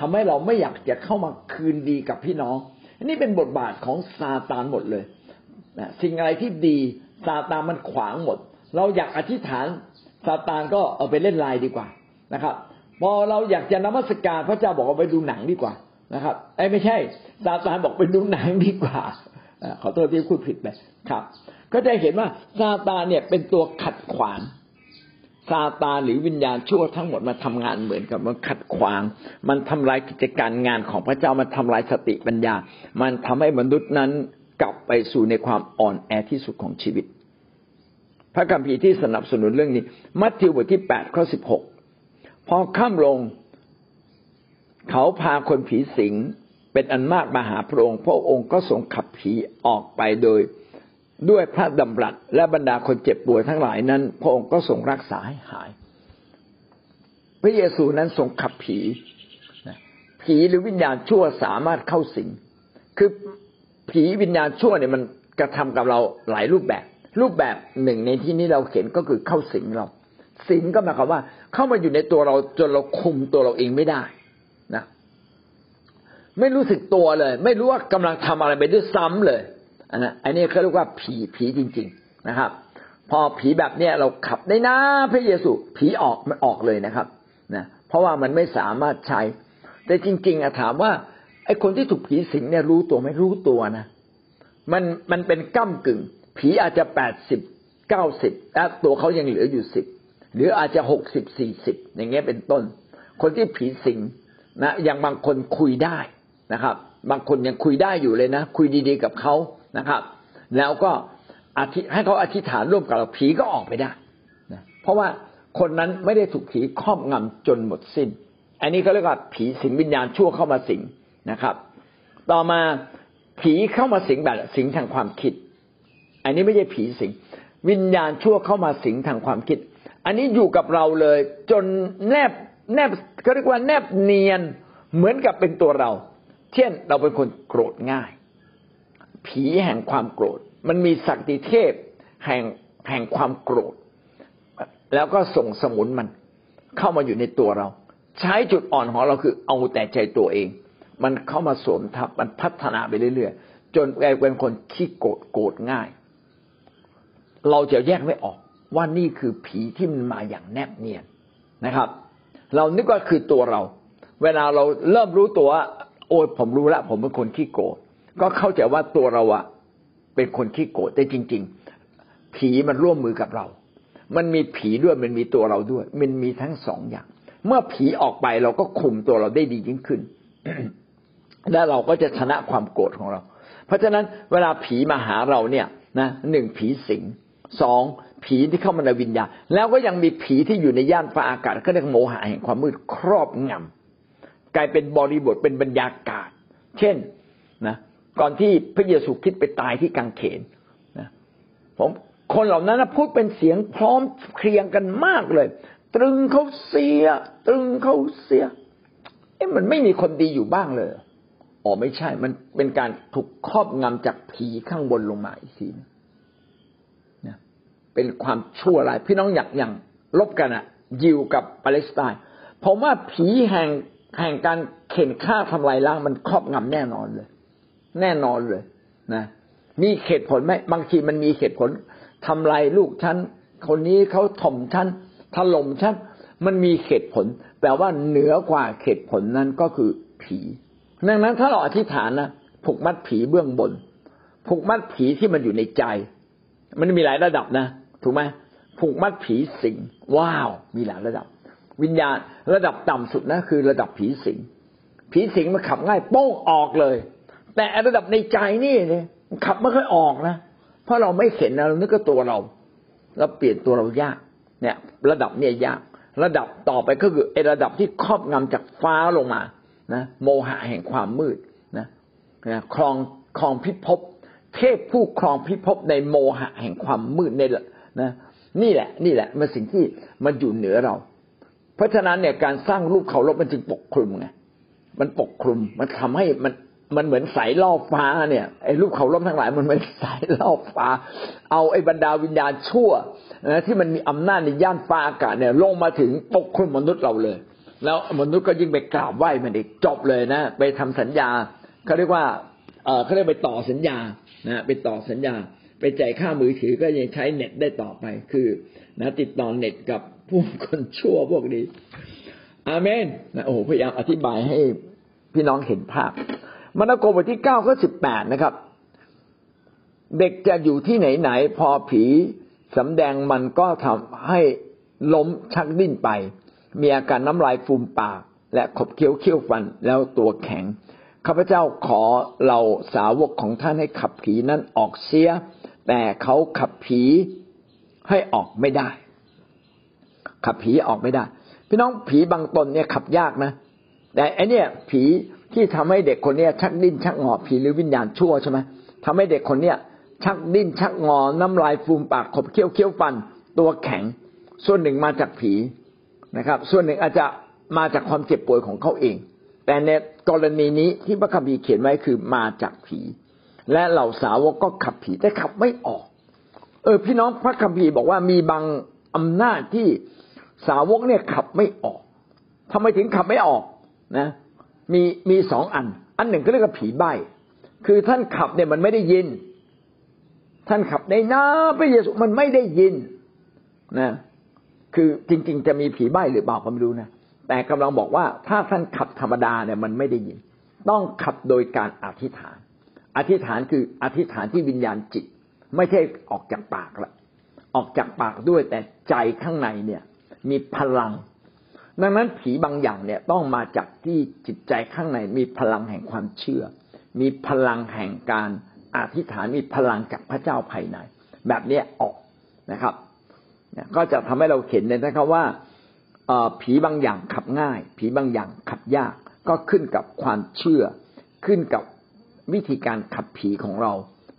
ทำให้เราไม่อยากจะเข้ามาคืนดีกับพี่น้องนี่เป็นบทบาทของซาตานหมดเลยนะสิ่งอะไรที่ดีซาตานมันขวางหมด เราอยากอธิษฐานซาตานก็เอาไปเล่นไลน์ดีกว่านะครับพอเราอยากจะนมัสการพระเจ้าบอกว่าไปดูหนังดีกว่านะครับไอ้ไม่ใช่ซาตานบอกไปดูหนังดีกว่าขอโทษที่พูดผิดไปครับ ก็จะเห็นว่าซาตานเนี่ยเป็นตัวขัดขวาง ซาตานหรือวิญญาณชั่วทั้งหมดมาทำงานเหมือนกับมันขัดขวาง มันทำลายกิจการงานของพระเจ้ามันทำลายสติปัญญา มันทำให้มนุษย์นั้นกลับไปสู่ในความอ่อนแอที่สุดของชีวิต พระคัมภีร์ที่สนับสนุนเรื่องนี้ มัทธิวบทที่แปดข้อสิบหกพอข้ามลง เขาพาคนผีสิงเป็นอันมากมาหาพระองค์พระองค์ก็ทรงขับผีออกไปโดย ด้วยพระดำรัสและบรรดาคนเจ็บป่วยทั้งหลายนั้น พระองค์ก็ทรงรักษาให้หาย พระเยซูนั้นทรงขับผีผีหรือวิญญาณชั่วสามารถเข้าสิงคือผีวิญญาณชั่วเนี่ยมันกระทำกับเราหลายรูปแบบ รูปแบบหนึ่งในที่นี้เราเห็นก็คือเข้าสิงเราสิงก็หมายความว่า เข้ามาอยู่ในตัวเราจนเราคุมตัวเราเองไม่ได้นะ ไม่รู้สึกตัวเลย ไม่รู้ว่ากำลังทำอะไรไปด้วยซ้ำเลย อันนี้อันนี้เขาเรียกว่าผีผีจริง ๆนะครับ พอผีแบบเนี้ยเราขับได้นะพระเยซูผีออกมันออกเลยนะครับนะเพราะว่ามันไม่สามารถใช้ แต่จริง ๆอะถามว่าไอ้คนที่ถูกผีสิงเนี่ยรู้ตัวไม่รู้ตัวนะมันมันเป็นก้ากึ่ง ผีอาจจะแปดสิบเก้าสิบแล้วตัวเขายังเหลืออยู่สิบหรืออาจจะหกสิบสี่สิบอย่างเงี้ยเป็นต้น คนที่ผีสิงนะอย่างบางคนคุยได้นะครับ บางคนยังคุยได้อยู่เลยนะ คุยดีๆกับเขา นะครับ แล้วก็อธิให้เขาอธิษฐานร่วมกับเราผีก็ออกไปได้นะเพราะว่าคนนั้นไม่ได้ถูกผีครอบงำจนหมดสิน้น อันนี้เขาเรียกว่าผีสิงวิญญาณชั่วเข้ามาสิงนะครับ ต่อมาผีเข้ามาสิงแบบสิงทางความคิด อันนี้ไม่ใช่ผีสิง วิญญาณชั่วเข้ามาสิงทางความคิด อันนี้อยู่กับเราเลย จนแนบแนบเขาเรียกว่าแนบเนียนเหมือนกับเป็นตัวเรา เช่นเราเป็นคนโกรธง่าย ผีแห่งความโกรธ มันมีศักดิเทพแห่งแห่งความโกรธ แล้วก็ส่งสมุนมันเข้ามาอยู่ในตัวเรา ใช้จุดอ่อนของเราคือเอาแต่ใจตัวเอง มันเข้ามาสวมทับมันพัฒนาไปเรื่อยๆจนกลายเป็นคนขี้โกรธโกรธง่าย เราจะแยกไม่ออกว่านี่คือผีที่มันมาอย่างแนบเนียนนะครับ เรานึกว่าคือตัวเรา เวลาเราเริ่มรู้ตัว โอ้ยผมรู้ล้วผมเป็นคนขี้โกรธ ก็เข้าใจว่าตัวเราอะเป็นคนขี้โกรธแต่จริง ๆ ผีมันร่วมมือกับเรา มันมีผีด้วยมันมีตัวเราด้วย มันมีทั้งสองอย่าง เมื่อผีออกไปเราก็คุมตัวเราได้ดียิ่งขึ้น และเราก็จะชนะความโกรธของเรา เพราะฉะนั้นเวลาผีมาหาเราเนี่ยนะหนึ่งผีสิงสองผีที่เข้ามาในวิญญาณ แล้วก็ยังมีผีที่อยู่ในย่านฟ้าอากาศก็เรียกโมหะแห่งความมืดครอบงำกลายเป็นบริบทเป็นบรรยากาศ เช่นนะ ก่อนที่พระเยซูคริสต์ไปตายที่กังเขนนะผมคนเหล่านั้นพูดเป็นเสียงพร้อมเคลียงกันมากเลย ตรึงเขาเสีย ตรึงเขาเสียเอ๊ะมันไม่มีคนดีอยู่บ้างเลยอ๋อไม่ใช่ มันเป็นการถูกครอบงำจากผีข้างบนลงมาอีกทีนะเป็นความชั่วร้ายพี่น้องอยากอย่างลบกันอะยิวกับปาเลสไตน์ผมว่าผีแห่งแห่งการเข็นฆ่าทำลายล้างมันครอบงำแน่นอนเลย แน่นอนเลยนะมีเหตุผลไหมบางทีมันมีเหตุผลทำลายลูกฉันคนนี้เขาถ่มฉันถล่มฉันมันมีเหตุผลแต่ว่าเหนือกว่าเหตุผลนั้นก็คือผีดังนั้นถ้าเราอธิษฐานนะผูกมัดผีเบื้องบนผูกมัดผีที่มันอยู่ในใจ มันมีหลายระดับนะถูกไหมผูกมัดผีสิงว้าว มีหลายระดับ วิญญาณระดับต่ำสุดนะคือระดับผีสิงผีสิงมันขับง่ายโป้งออกเลย แต่ระดับในใจนี่เนี่ยขับไม่ค่อยออกนะเพราะเราไม่เห็นนะเรานึกว่าตัวเราเราเปลี่ยนตัวเรายาก เนี่ย ระดับเนี่ยยาก ระดับต่อไปก็คือไอ้ระดับที่ครอบงำจากฟ้าลงมานะโมหะแห่งความมืดนะนะครองครองพิภพเทพผู้ครองพิภพในโมหะแห่งความมืดในนะนี่แหละ นี่แหละ มันสิ่งที่มันอยู่เหนือเรา เพราะฉะนั้นเนี่ยการสร้างรูปเคารพมันจึงปกคลุมไงมันปกคลุมมันทำให้มัน มันเหมือนสายล่อฟ้าเนี่ยไอ้รูปเขาล้มทั้งหลายมันเหมือนสายล่อฟ้า เอาไอ้บรรดาวิญญาณชั่วนะที่มันมีอำนาจในย่านฟ้าอากาศเนี่ย ลงมาถึงปกคลุมมนุษย์เราเลย แล้วมนุษย์ก็ยิ่งไปกราบไหว้มันอีกจบเลยนะ ไปทำสัญญาเขาเรียกว่าเออเขาเรียกไปต่อสัญญานะไปต่อสัญญา ไปจ่ายค่ามือถือก็ยังใช้เน็ตได้ต่อไปคือนะติดต่อเน็ตกับผู้คนชั่วพวกนี้อาเมนนะโอ้พยายามอธิบายให้พี่น้องเห็นภาพ มาระโกบทที่เก้าข้อสิบแปดนะครับ เด็กจะอยู่ที่ไหนไหนพอผีสำแดงมันก็ทำให้ล้มชักดิ้นไป มีอาการน้ำลายฟูมปาก และขบเคี้ยวเคี้ยวฟันแล้วตัวแข็งข้าพเจ้าขอเราสาวกของท่านให้ขับผีนั้นออกเสีย แต่เขาขับผีให้ออกไม่ได้ ขับผีออกไม่ได้ พี่น้องผีบางตนเนี่ยขับยากนะ แต่อันเนี้ยผี ที่ทำให้เด็กคนเนี้ยชักดิ้นชักงอผีหรือวิญญาณชั่วใช่ไหมทำให้เด็กคนเนี้ยชักดิ้นชักงอน้ำลายฟูมปากขบเคี้ยวเคี้ยวฟัน ตัวแข็ง ส่วนหนึ่งมาจากผีนะครับ ส่วนหนึ่งอาจจะมาจากความเจ็บป่วยของเขาเอง แต่ในกรณีนี้ที่พระคัมภีร์เขียนไว้คือมาจากผี และเหล่าสาวกก็ขับผีแต่ขับไม่ออก เออ พี่น้องพระคัมภีร์บอกว่ามีบางอำนาจที่สาวกเนี่ยขับไม่ออกทำไมถึงขับไม่ออกนะ มีมีสองอัน อันหนึ่งก็เรียกว่าผีใบคือท่านขับเนี่ยมันไม่ได้ยิน ท่านขับในน้าพระเยซูมันไม่ได้ยินนะคือจริง ๆ จะมีผีใบหรือเปล่าก็ไม่รู้นะแต่กำลังบอกว่าถ้าท่านขับธรรมดาเนี่ยมันไม่ได้ยิน ต้องขับโดยการอธิษฐาน อธิษฐานคืออธิษฐานที่วิญญาณจิต ไม่ใช่ออกจากปากละออกจากปากด้วยแต่ใจข้างในเนี่ย มีพลัง ดังนั้นผีบางอย่างเนี่ยต้องมาจากที่จิตใจข้างในมีพลังแห่งความเชื่อ มีพลังแห่งการอธิษฐานมีพลังจากพระเจ้าภายใน แบบนี้ออกนะครับก็จะทำให้เราเห็นเลยนะครับว่าผีบางอย่างขับง่าย ผีบางอย่างขับยาก ก็ขึ้นกับความเชื่อ ขึ้นกับวิธีการขับผีของเรา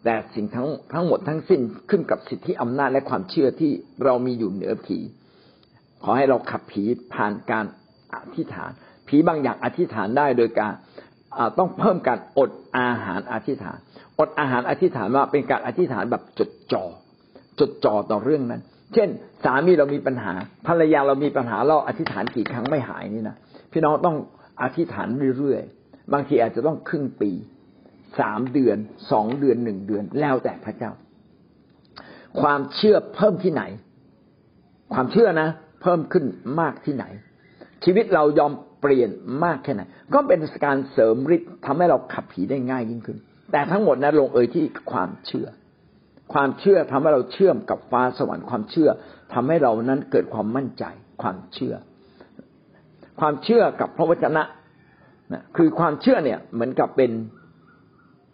แต่สิ่งทั้งทั้งหมดทั้งสิ้นขึ้นกับสิทธิอำนาจและความเชื่อที่เรามีอยู่เหนือผี ขอให้เราขับผีผ่านการอธิษฐาน ผีบางอย่างอธิษฐานได้โดยการต้องเพิ่มการอดอาหารอธิษฐาน อดอาหารอธิษฐานว่าเป็นการอธิษฐานแบบจดจอ่อจดจ่อต่อเรื่องนั้น เช่น สามีเรามีปัญหา ภรรยาเรามีปัญหาเราอธิษฐานกี่ครั้งไม่หายนี่นะพี่น้องต้องอธิษฐานเรื่อยๆบางทีอาจจะต้องครึ่งปีสามเดือนสองเดือนหนึ่งเดือนแล้วแต่พระเจ้า ความเชื่อเพิ่มที่ไหน ความเชื่อนะ เพิ่มขึ้นมากที่ไหน ชีวิตเรายอมเปลี่ยนมากแค่ไหน ก็เป็นการเสริมฤทธิ์ทำให้เราขับผีได้ง่ายยิ่งขึ้น แต่ทั้งหมดนั้นลงเอยที่ความเชื่อ ความเชื่อทำให้เราเชื่อมกับฟ้าสวรรค์ความเชื่อทำให้เรานั้นเกิดความมั่นใจ ความเชื่อ ความเชื่อกับพระวจนะนะคือความเชื่อเนี่ยเหมือนกับเป็น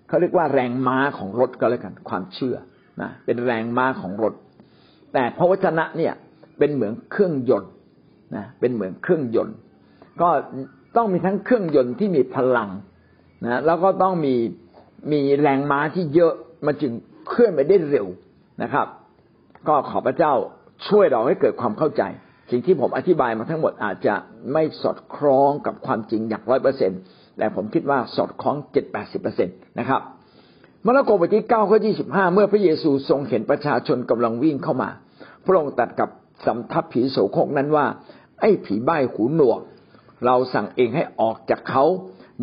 เขาเรียกว่าแรงม้าของรถก็แล้วกัน ความเชื่อนะเป็นแรงม้าของรถ แต่พระวจนะเนี่ย เป็นเหมือนเครื่องยนต์นะเป็นเหมือนเครื่องยนต์ ก็ต้องมีทั้งเครื่องยนต์ที่มีพลังนะแล้วก็ต้องมีมีแรงม้าที่เยอะมันจึงเคลื่อนไปได้เร็วนะครับ ก็ขอพระเจ้าช่วยเราให้เกิดความเข้าใจ สิ่งที่ผมอธิบายมาทั้งหมดอาจจะไม่สอดคล้องกับความจริงอย่างร้อยเปอร์เซ็นแต่ผมคิดว่าสอดคล้องเจ็ดแปดสิบเปอร์เซ็นตนะครับมาระโกบทที่เก้าข้อยี่สิบห้าเมื่อพระเยซูทรงเห็นประชาชนกำลังวิ่งเข้ามา พระองค์ตัดกับ สำทับผีโสโครกนั้นว่า ไอ้ผีใบ้หูหนวก เราสั่งเองให้ออกจากเขา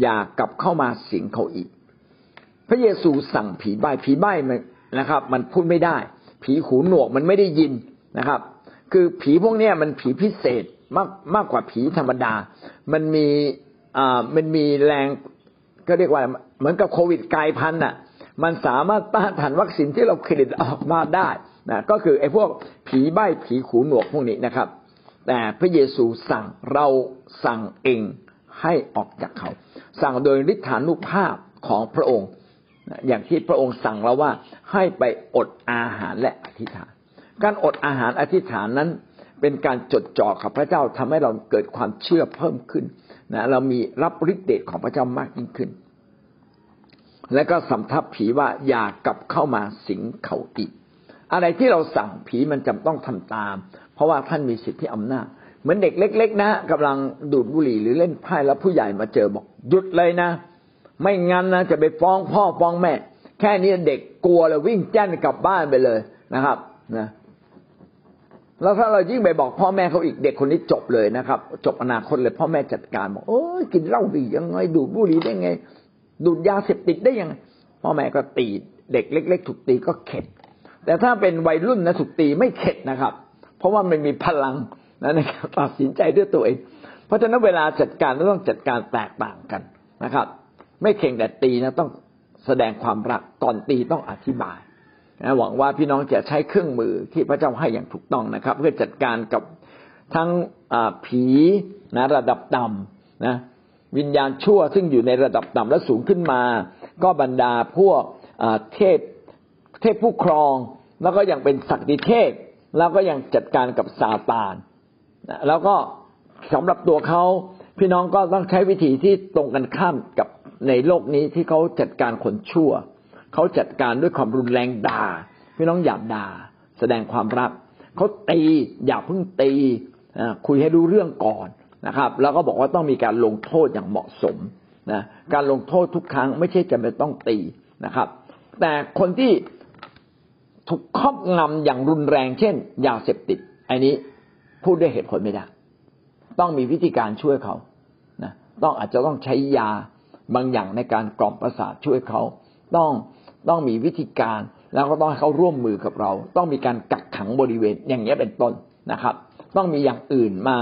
อย่ากลับเข้ามาสิงเขาอีก พระเยซูสั่งผีใบ้ผีใบ้มันนะครับ มันพูดไม่ได้ ผีหูหนวกมันไม่ได้ยินนะครับ คือผีพวกนี้มันผีพิเศษมากมากกว่าผีธรรมดา มันมีอ่ามันมีแรงก็เรียกว่าเหมือนกับโควิดกลายพันธุ์อะ มันสามารถต้านทานวัคซีนที่เราผลิตออกมาได้ นะก็คือไอ้พวกผีใบ้ผีขูหนวกพวกนี้นะครับ แต่พระเยซูสั่งเราสั่งเองให้ออกจากเขา สั่งโดยฤทธานุภาพของพระองค์อย่างที่พระองค์สั่งเราว่าให้ไปอดอาหารและอธิษฐาน การอดอาหารอธิษฐานนั้น เป็นการจดจ่อกับพระเจ้าทำให้เราเกิดความเชื่อเพิ่มขึ้นนะเรามีรับฤทธิ์เดชของพระเจ้ามากยิ่งขึ้น และก็สำทับผีว่าอย่ากลับเข้ามาสิงเขาอีก อะไรที่เราสั่งผีมันจำต้องทำตาม เพราะว่าท่านมีสิทธิอำนาจ เหมือนเด็กเล็ก ๆ นะกำลังดูดบุหรี่หรือเล่นไพ่แล้วผู้ใหญ่มาเจอบอกหยุดเลยนะ ไม่งั้นนะจะไปฟ้องพ่อฟ้องแม่ แค่นี้เด็กกลัวแล้ววิ่งแจ้นกลับบ้านไปเลยนะครับนะแล้วถ้าเรายิ่งไปบอกพ่อแม่เขาอีกเด็กคนนี้จบเลยนะครับ จบอนาคตเลยพ่อแม่จัดการบอกโอ้ยกินเหล้าดียังไง ดูดบุหรี่ได้ไง ดูดยาเสพติดได้ยังไงพ่อแม่ก็ตีเด็กเล็ก ๆ ถูกตีก็เข็ด แต่ถ้าเป็นวัยรุ่นนะถูกตีไม่เข็ดนะครับ เพราะว่ามันมีพลังนะในการตัดสินใจด้วยตัวเอง เพราะฉะนั้นเวลาจัดการต้องจัดการแตกต่างกันนะครับ ไม่เข่งแต่ตีนะต้องแสดงความรักก่อนตีต้องอธิบายนะหวังว่าพี่น้องจะใช้เครื่องมือที่พระเจ้าให้อย่างถูกต้องนะครับ เพื่อจัดการกับทั้งผีนะระดับต่ำนะวิญญาณชั่วซึ่งอยู่ในระดับต่ำและสูงขึ้นมา ก็บรรดาพวกเทพเทพผู้ครอง แล้วก็ยังเป็นศักดิเทพแล้วก็ยังจัดการกับซาตานแล้วก็สำหรับตัวเขาพี่น้องก็ต้องใช้วิธีที่ตรงกันข้ามกับในโลกนี้ที่เขาจัดการคนชั่ว เขาจัดการด้วยความรุนแรงด่า พี่น้องอย่าด่า แสดงความรักเขาตีอย่าเพิ่งตีคุยให้รู้เรื่องก่อนนะครับ แล้วก็บอกว่าต้องมีการลงโทษอย่างเหมาะสมนะการลงโทษทุกครั้งไม่ใช่จะไม่ต้องตีนะครับ แต่คนที่ ถูกครอบงำอย่างรุนแรงเช่น ยาเสพติด อันนี้พูดด้วยเหตุผลไม่ได้ ต้องมีวิธีการช่วยเขานะต้องอาจจะต้องใช้ยาบางอย่างในการกล่อมประสาทช่วยเขา ต้องต้องมีวิธีการแล้วก็ต้องให้เขาร่วมมือกับเรา ต้องมีการกักขังบริเวณอย่างนี้เป็นต้นนะครับ ต้องมีอย่างอื่นมา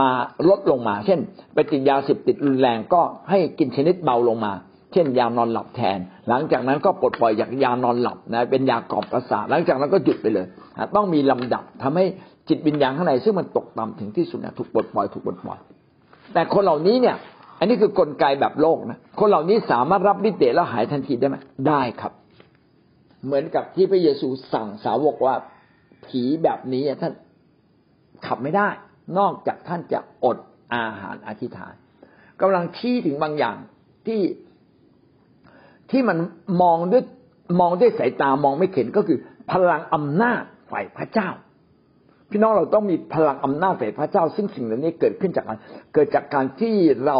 มาลดลงมา เช่น ไปติดยาเสพติดรุนแรงก็ให้กินชนิดเบาลงมา เช่นยานอนหลับแทน หลังจากนั้นก็ปลดปล่อยจากยานอนหลับนะเป็นยากล่อมประสาทหลังจากนั้นก็หยุดไปเลย ต้องมีลำดับทำให้จิตวิญญาณข้างในซึ่งมันตกต่ำถึงที่สุดนะถูกปลดปล่อยถูกปลดปล่อย แต่คนเหล่านี้เนี่ย อันนี้คือกลไกแบบโลกนะคนเหล่านี้สามารถรับฤทธิ์เดชแล้วหายทันทีได้ไหมได้ครับ เหมือนกับที่พระเยซูสั่งสาวกว่าผีแบบนี้ท่านขับไม่ได้ นอกจากท่านจะอดอาหารอธิษฐานกำลังที่ถึงบางอย่างที่ ที่มันมองด้วยมองด้วยสายตามองไม่เห็นก็คือ พลังอำนาจฝ่ายพระเจ้า พี่น้องเราต้องมีพลังอำนาจฝ่ายพระเจ้า ซึ่งสิ่งเหล่านี้เกิดขึ้นจากการเกิดจากการที่เรา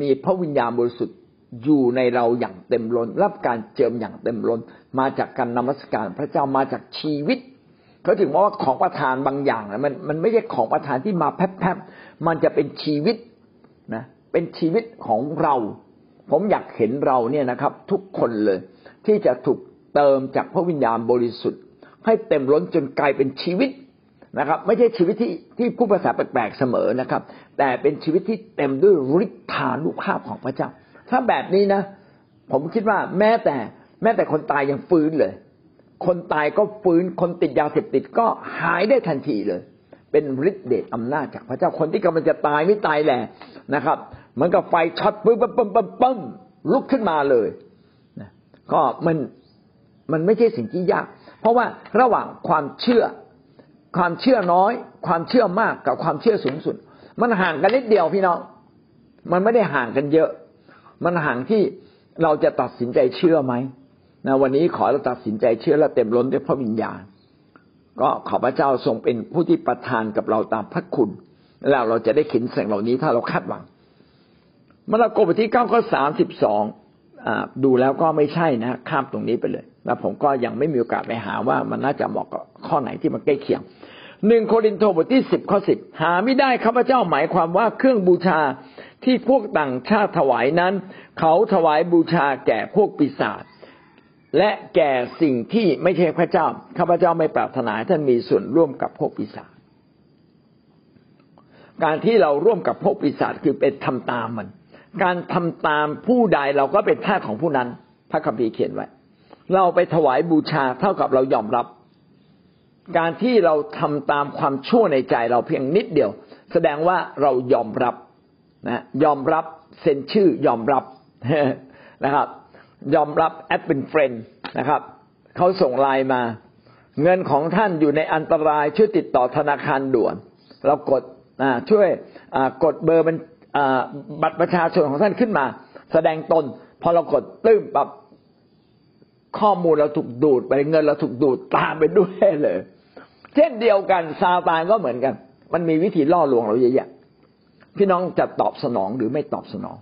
มีพระวิญญาณบริสุทธิ์อยู่ในเราอย่างเต็มล้น รับการเจิมอย่างเต็มล้น มาจากการนมัสการพระเจ้ามาจากชีวิตเขาถึงว่าของประทานบางอย่างนะมันมันไม่ใช่ของประทานที่มาแพบๆมันจะเป็นชีวิตนะเป็นชีวิตของเรา ผมอยากเห็นเราเนี่ยนะครับ ทุกคนเลย ที่จะถูกเติมจากพระวิญญาณบริสุทธิ์ ให้เต็มล้นจนกลายเป็นชีวิตนะครับ ไม่ใช่ชีวิตที่ที่ผู้ภาษาแปลกๆเสมอนะครับ แต่เป็นชีวิตที่เต็มด้วยฤทธานุภาพของพระเจ้า ถ้าแบบนี้นะ ผมคิดว่าแม้แต่แม้แต่คนตายยังฟื้นเลย คนตายก็ฟื้นคนติดยาเสพติดก็หายได้ทันทีเลย เป็นฤทธิเดชอำนาจจากพระเจ้าคนที่กำลังจะตายไม่ตายแหละนะครับ เหมือนกับไฟช็อตปึ๊บปึ๊บปึ๊บปึ๊บปึ๊บลุกขึ้นมาเลยนะก็มันมันไม่ใช่สิ่งที่ยาก เพราะว่าระหว่างความเชื่อ ความเชื่อน้อย ความเชื่อมากกับความเชื่อสูงสุด มันห่างกันนิดเดียวพี่น้อง มันไม่ได้ห่างกันเยอะ มันห่างที่เราจะตัดสินใจเชื่อไหมนะวันนี้ขอเราตัดสินใจเชื่อและเต็มล้นด้วยพระวิญญาณ ก็ขอพระเจ้าทรงเป็นผู้ที่ประทานกับเราตามพระคุณ แล้วเราจะได้เห็นสิ่งเหล่านี้ถ้าเราคาดหวัง มาระโกบทที่เก้าข้อสามสิบสองดูแล้วก็ไม่ใช่นะข้ามตรงนี้ไปเลยแล้วผมก็ยังไม่มีโอกาสไปหาว่ามันน่าจะเหมาะกับข้อไหนที่มันใกล้เคียงหนึ่งโครินโตบทที่สิบข้อสิบหาไม่ได้ข้าพเจ้าหมายความว่าเครื่องบูชาที่พวกต่างชาติถวายนั้น เขาถวายบูชาแก่พวกปีศาจและแก่สิ่งที่ไม่ใช่พระเจ้าข้าพเจ้าไม่ปรารถนาท่านมีส่วนร่วมกับพวกปีศาจการที่เราร่วมกับพวกปีศาจคือเป็นทำตามมัน การทำตามผู้ใดเราก็เป็นทาสของผู้นั้น พระคัมภีร์เขียนไว้ เราไปถวายบูชาเท่ากับเรายอมรับ การที่เราทำตามความชั่วในใจเราเพียงนิดเดียว แสดงว่าเรายอมรับนะยอมรับเซ็นชื่อยอมรับนะครับ ยอมรับ add เป็น friend นะครับเขาส่งไลน์มา เงินของท่านอยู่ในอันตรายช่วยติดต่อธนาคารด่วน เรากดช่วยกดเบอร์มัน บัตรประชาชนของท่านขึ้นมา แสดงตน พอเรากดตื้มปับข้อมูลเราถูกดูดไปเงินเราถูกดูดตามไปด้วยเลย เช่นเดียวกันซาตานก็เหมือนกัน มันมีวิธีล่อลวงเราเยอะแยะพี่น้องจะตอบสนองหรือไม่ตอบสนอง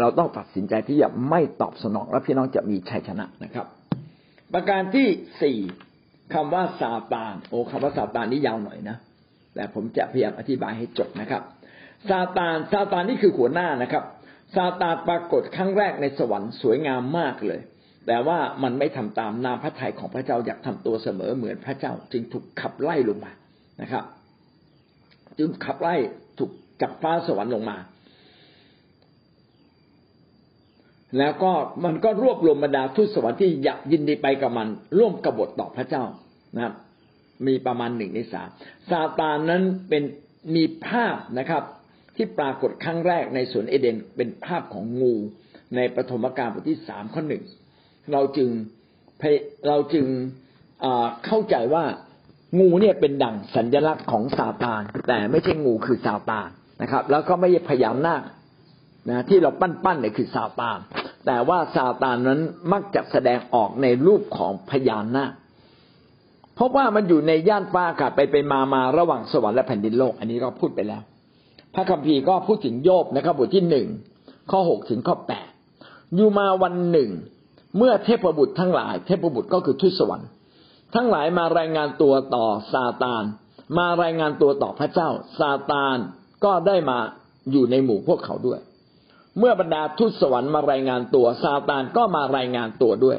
เราต้องตัดสินใจที่จะไม่ตอบสนอง แล้วพี่น้องจะมีชัยชนะนะครับ ประการที่สี่คำว่าซาตาน โอ้คำว่าซาตานนี่ยาวหน่อยนะ แต่ผมจะพยายามอธิบายให้จบนะครับ ซาตานซาตานนี่คือหัวหน้านะครับซาตานปรากฏครั้งแรกในสวรรค์สวยงามมากเลย แต่ว่ามันไม่ทำตามนามพระทัยของพระเจ้าอยากทำตัวเสมอเหมือนพระเจ้า จึงถูกขับไล่ลงมานะครับ จึงขับไล่ถูกจากฟ้าสวรรค์ลงมา แล้วก็มันก็รวบรวมบรรดาทูตสวรรค์ที่อยากยินดีไปกับมัน ร่วมกบฏต่อพระเจ้านะครับมีประมาณหนึ่งในสามซาตานนั้นเป็นมีภาพนะครับ ที่ปรากฏครั้งแรกในสวนเอเดนเป็นภาพของงูในปฐมกาลบทที่สามข้อหนึ่งเราจึงเราจึงเข้าใจว่างูเนี่ยเป็นดั่งสัญลักษณ์ของซาตาน แต่ไม่ใช่งูคือซาตานนะครับ แล้วก็ไม่ใช่พยานนาคนะที่เราปั้นๆเนี่ยคือซาตาน แต่ว่าซาตานนั้นมักจะแสดงออกในรูปของพยานนาคเพราะว่ามันอยู่ในย่านฟ้าอากาศไปไปมามาระหว่างสวรรค์และแผ่นดินโลก อันนี้เราพูดไปแล้ว พระคัมภีร์ก็พูดถึงโยบนะครับบทที่หนึ่งข้อหกถึงข้อแปดอยู่มาวันหนึ่ง เมื่อเทพบุตรทั้งหลาย เทพบุตรก็คือทุสวรรค์ทั้งหลายมารายงานตัวต่อซาตาน มารายงานตัวต่อพระเจ้า ซาตานก็ได้มาอยู่ในหมู่พวกเขาด้วย เมื่อบรรดาทุสวรรค์มารายงานตัว ซาตานก็มารายงานตัวด้วย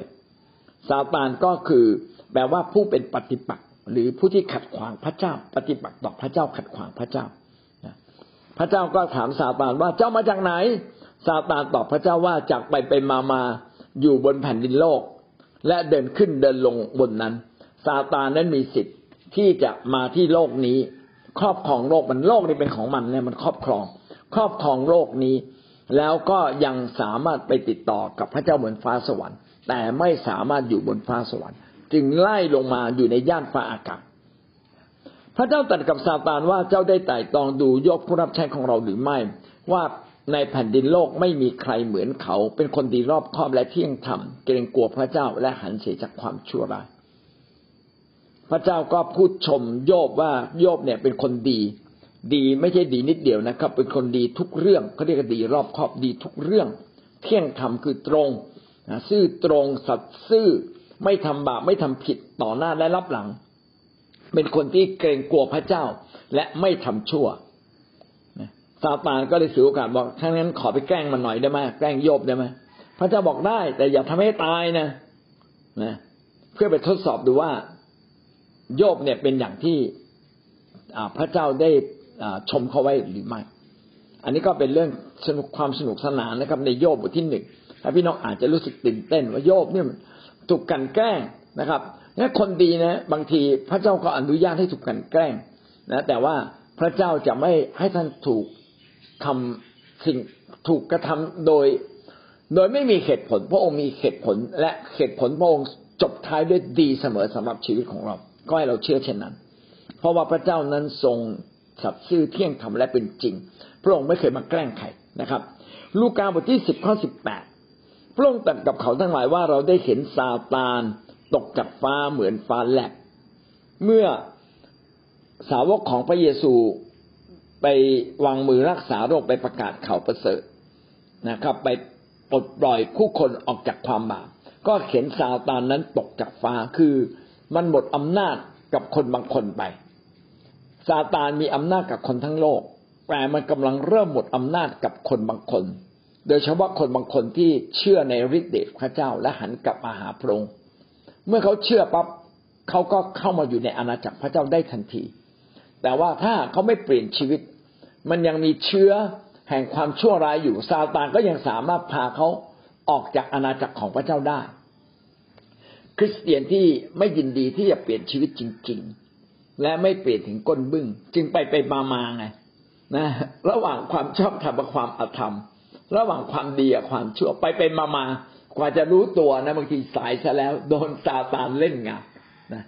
ซาตานก็คือแปลว่าผู้เป็นปฏิปักษ์หรือผู้ที่ขัดขวางพระเจ้า ปฏิปักษ์ต่อพระเจ้าขัดขวางพระเจ้า พระเจ้าก็ถามซาตานว่าเจ้ามาจากไหนซาตานตอบพระเจ้าว่าจากไปไปมามาอยู่บนแผ่นดินโลก และเดินขึ้นเดินลงบนนั้นซาตานนั้นมีสิทธิ์ที่จะมาที่โลกนี้ ครอบครองโลกมันโลกนี้เป็นของมันเนี่ยมันครอบครอง ครอบครองโลกนี้ แล้วก็ยังสามารถไปติดต่อกับพระเจ้าบนฟ้าสวรรค์ แต่ไม่สามารถอยู่บนฟ้าสวรรค์ จึงไล่ลงมาอยู่ในย่านฟ้าอากาศ พระเจ้าตรัสกับซาตานว่าเจ้าได้ไต่ตองดูยกผู้รับใช้ของเราหรือไม่ ว่าในแผ่นดินโลกไม่มีใครเหมือนเขา เป็นคนดีรอบคอบและเที่ยงธรรมเกรงกลัวพระเจ้าและหันเสียจากความชั่วร้ายพระเจ้าก็พูดชมโยบว่าโยบเนี่ยเป็นคนดี ดีไม่ใช่ดีนิดเดียวนะครับ เป็นคนดีทุกเรื่องเขาเรียกดีรอบคอบดีทุกเรื่อง เที่ยงธรรมคือตรงซื่อตรงสัตย์ซื่อไม่ทำบาปไม่ทำผิดต่อหน้าและรับหลัง เป็นคนที่เกรงกลัวพระเจ้า และไม่ทำชั่วซาตานก็เลยสือโอกาสบอกถ้างั้นขอไปแกล้งมันหน่อยได้ไหมแกล้งโยบได้ไหมพระเจ้าบอกได้ แต่อย่าทำให้ตายนะนะเพื่อไปทดสอบดูว่า โยบเนี่ยเป็นอย่างที่พระเจ้าได้ชมเขาไว้หรือไม่ อันนี้ก็เป็นเรื่องสนุกความสนุกสนานนะครับ ในโยบบทที่หนึ่งถ้าพี่น้องอาจจะรู้สึกตื่นเต้น ว่าโยบเนี่ยถูกกันแกล้งนะครับ นี่คนดีนะ บางทีพระเจ้าก็อนุญาตให้ถูกกันแกล้งนะแต่ว่าพระเจ้าจะไม่ให้ท่านถูกทำสิ่งถูกกระทำโดย โดยไม่มีเหตุผล พระองค์มีเหตุผลและเหตุผลพระองค์จบท้ายด้วยดีเสมอสำหรับชีวิตของเรา ก็ให้เราเชื่อเช่นนั้น เพราะว่าพระเจ้านั้นทรงสัตย์ซื่อเที่ยงธรรมและเป็นจริง พระองค์ไม่เคยมาแกล้งใครนะครับ ลูกาบทที่สิบข้อสิบแปดพระองค์ตรัสกับเขาทั้งหลายว่าเราได้เห็นซาตาน ตกจากฟ้าเหมือนฟ้าแลบเมื่อสาวกของพระเยซูไปวางมือรักษาโรคไปประกาศข่าวประเสริฐนะครับ ไปปลดปล่อยคู่คนออกจากความบาปก็เห็นซาตานนั้นตกจากฟ้าคือมันหมดอำนาจกับคนบางคนไปซาตานมีอำนาจกับคนทั้งโลก แต่มันกำลังเริ่มหมดอำนาจกับคนบางคน โดยเฉพาะคนบางคนที่เชื่อในฤทธิ์เดชพระเจ้าและหันกลับมาหาพระองค์ เมื่อเขาเชื่อปั๊บเขาก็เข้ามาอยู่ในอาณาจักรพระเจ้าได้ทันที แต่ว่าถ้าเขาไม่เปลี่ยนชีวิต มันยังมีเชื้อแห่งความชั่วร้ายอยู่ซาตานก็ยังสามารถพาเขาออกจากอาณาจักรของพระเจ้าได้ คริสเตียนที่ไม่ยินดีที่จะเปลี่ยนชีวิตจริง ๆ และไม่เปลี่ยนถึงก้นบึ้งจึงไปไปมามาไงนะระหว่างความชอบธรรมกับความอธรรม ระหว่างความดีกับความชั่วไปไปมามา กว่าจะรู้ตัวนะบางทีสายซะแล้ว โดนซาตานเล่นงานนะ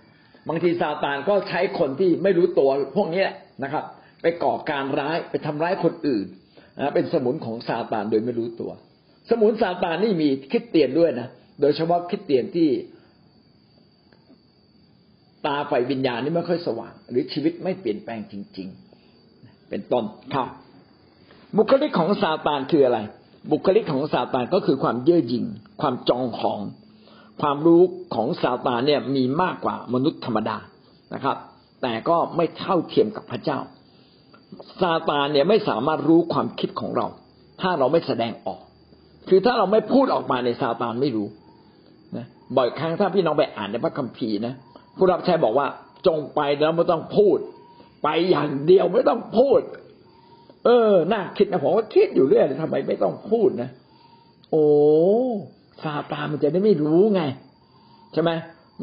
บางทีซาตานก็ใช้คนที่ไม่รู้ตัวพวกนี้นะครับ ไปก่อการร้ายไปทำร้ายคนอื่นนะเป็นสมุนของซาตานโดยไม่รู้ตัว สมุนซาตานนี่มีคิดเตียนด้วยนะโดยเฉพาะคิดเตียนที่ตาไฟวิญญาณนี่ไม่ค่อยสว่าง หรือชีวิตไม่เปลี่ยนแปลงจริง ๆ เป็นต้นครับ บุคลิกของซาตานคืออะไร บุคลิกของซาตานก็คือความเย่อหยิ่ง ความจองของ ความรู้ของซาตานเนี่ยมีมากกว่ามนุษย์ธรรมดานะครับ แต่ก็ไม่เท่าเทียมกับพระเจ้าซาตานเนี่ยไม่สามารถรู้ความคิดของเรา ถ้าเราไม่แสดงออก คือถ้าเราไม่พูดออกมาในซาตานไม่รู้นะบ่อยครั้งถ้าพี่น้องไปอ่านในพระคัมภีร์นะผู้รับใช้บอกว่าจงไปแล้วไม่ต้องพูด ไปอย่างเดียวไม่ต้องพูด เออ น่าคิดนะผมว่าคิดอยู่เรื่อยทำไมไม่ต้องพูดนะ โอ้ ซาตานมันจะได้ไม่รู้ไง ใช่ไหม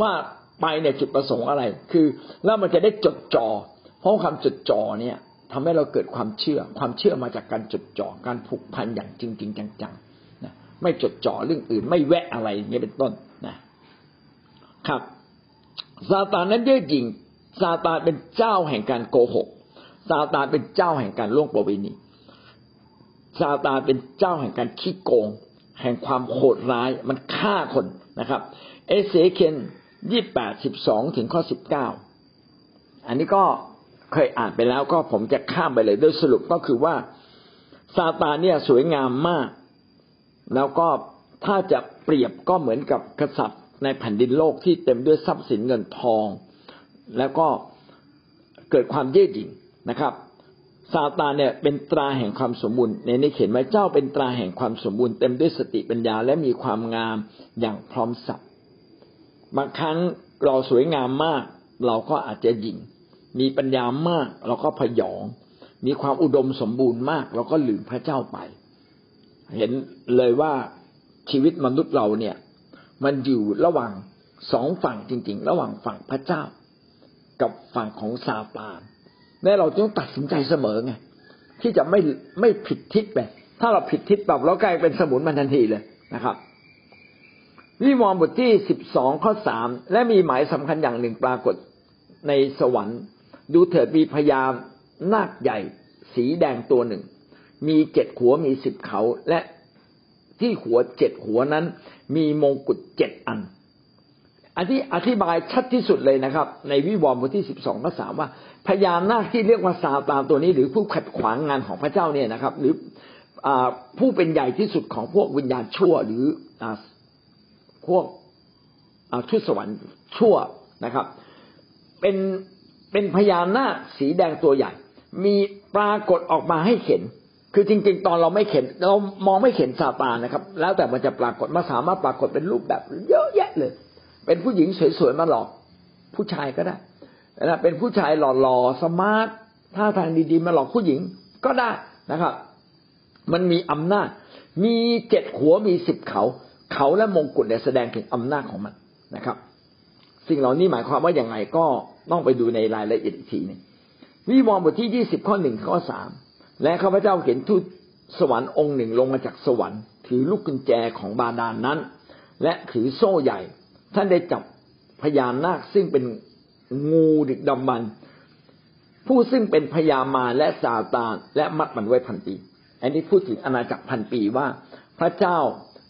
ว่าไปเนี่ยจุดประสงค์อะไร คือแล้วมันจะได้จดจอ่อเพราะคำจดจ่อเนี่ยทำให้เราเกิดความเชื่อ ความเชื่อมาจากการจดจ่อการผูกพันอย่างจริงจริงจังๆนะไม่จดจ่อเรื่องอื่น ไม่แวะอะไรอย่างเงี้ยเป็นต้นนะครับซาตานนั้นเย่อหยิ่งซาตานเป็นเจ้าแห่งการโกหกซาตานเป็นเจ้าแห่งการล่วงประเวณีซาตานเป็นเจ้าแห่งการขี้โกง แห่งความโหดร้ายมันฆ่าคนนะครับ เอเสเคนยี่แปดสิบสองถึงข้อสิบเก้าอันนี้ก็เคยอ่านไปแล้วก็ผมจะข้ามไปเลยโดยสรุปก็คือว่าซาตานเนี่ยสวยงามมาก แล้วก็ถ้าจะเปรียบก็เหมือนกับกษัตริย์ในแผ่นดินโลกที่เต็มด้วยทรัพย์สินเงินทอง แล้วก็เกิดความเย่อหยิ่งนะครับ ซาตานเนี่ยเป็นตราแห่งความสมบูรณ์ในนี้เขียนไว้เจ้าเป็นตราแห่งความสมบูรณ์เต็มด้วยสติปัญญาและมีความงามอย่างพร้อมสับ บางครั้งเราสวยงามมาก เราก็อาจจะหยิ่ง มีปัญญามาก เราก็พยอง มีความอุดมสมบูรณ์มาก เราก็ลืมพระเจ้าไป เห็นเลยว่าชีวิตมนุษย์เราเนี่ย มันอยู่ระหว่างสองฝั่งจริง ๆ ระหว่างฝั่งพระเจ้า กับฝั่งของซาตาน และเราต้องตัดสินใจเสมอไงที่จะไม่ไม่ผิดทิศไปถ้าเราผิดทิศแบบเรากลายเป็นสมุนมันทันทีเลยนะครับ วิวรณ์บทที่สิบสองข้อสามและมีหมายสำคัญอย่างหนึ่งปรากฏในสวรรค์ ดูเถิดมีพญานาคใหญ่ สีแดงตัวหนึ่ง มีเจ็ดหัวมีสิบเขาและที่หัวเจ็ดหัวนั้น มีมงกุฎเจ็ดอัน อันที่อธิบายชัดที่สุดเลยนะครับ ในวิวรณ์บทที่สิบสองข้อสามว่าพญานาคที่เรียกว่าซาตานตัวนี้ หรือผู้ขัดขวางงานของพระเจ้าเนี่ยนะครับ หรืออผู้เป็นใหญ่ที่สุดของพวกวิญญาณชั่ว หรืออพวกทุตสวรรค์ชั่วนะครับ เป็นเป็นพญานาคสีแดงตัวใหญ่ มีปรากฏออกมาให้เห็นคือจริง ๆ ตอนเราไม่เห็นเรามองไม่เห็นซาตานนะครับ แล้วแต่มันจะปรากฏมาสามารถปรากฏเป็นรูปแบบ เยอะแยะเลย เป็นผู้หญิงสวยๆมาหลอก ผู้ชายก็ได้นะเป็นผู้ชายหล่อๆสมาร์ทท่าทางดีๆมาหลอกผู้หญิงก็ได้นะครับ มันมีอำนาจ มีเจ็ดหัวมีสิบเขา เขาและมงกุฎเนี่ยแสดงถึงอำนาจของมันนะครับ สิ่งเหล่านี้หมายความว่าอย่างไงก็ต้องไปดูในรายละเอียดอีกทีนึงวิวรณ์บทที่ยี่สิบข้อหนึ่งข้อสามและข้าพเจ้าเห็นทูตสวรรค์องค์หนึ่งลงมาจากสวรรค์ ถือลูกกุญแจของบาดาลนนั้น และถือโซ่ใหญ่ ท่านได้จับพญานาคซึ่งเป็นงูดึกดำบรรผู้ซึ่งเป็นพญามาและซาตานและมัดมันไว้พันปี อันนี้พูดถึงอาณาจักรพันปีว่า พระเจ้า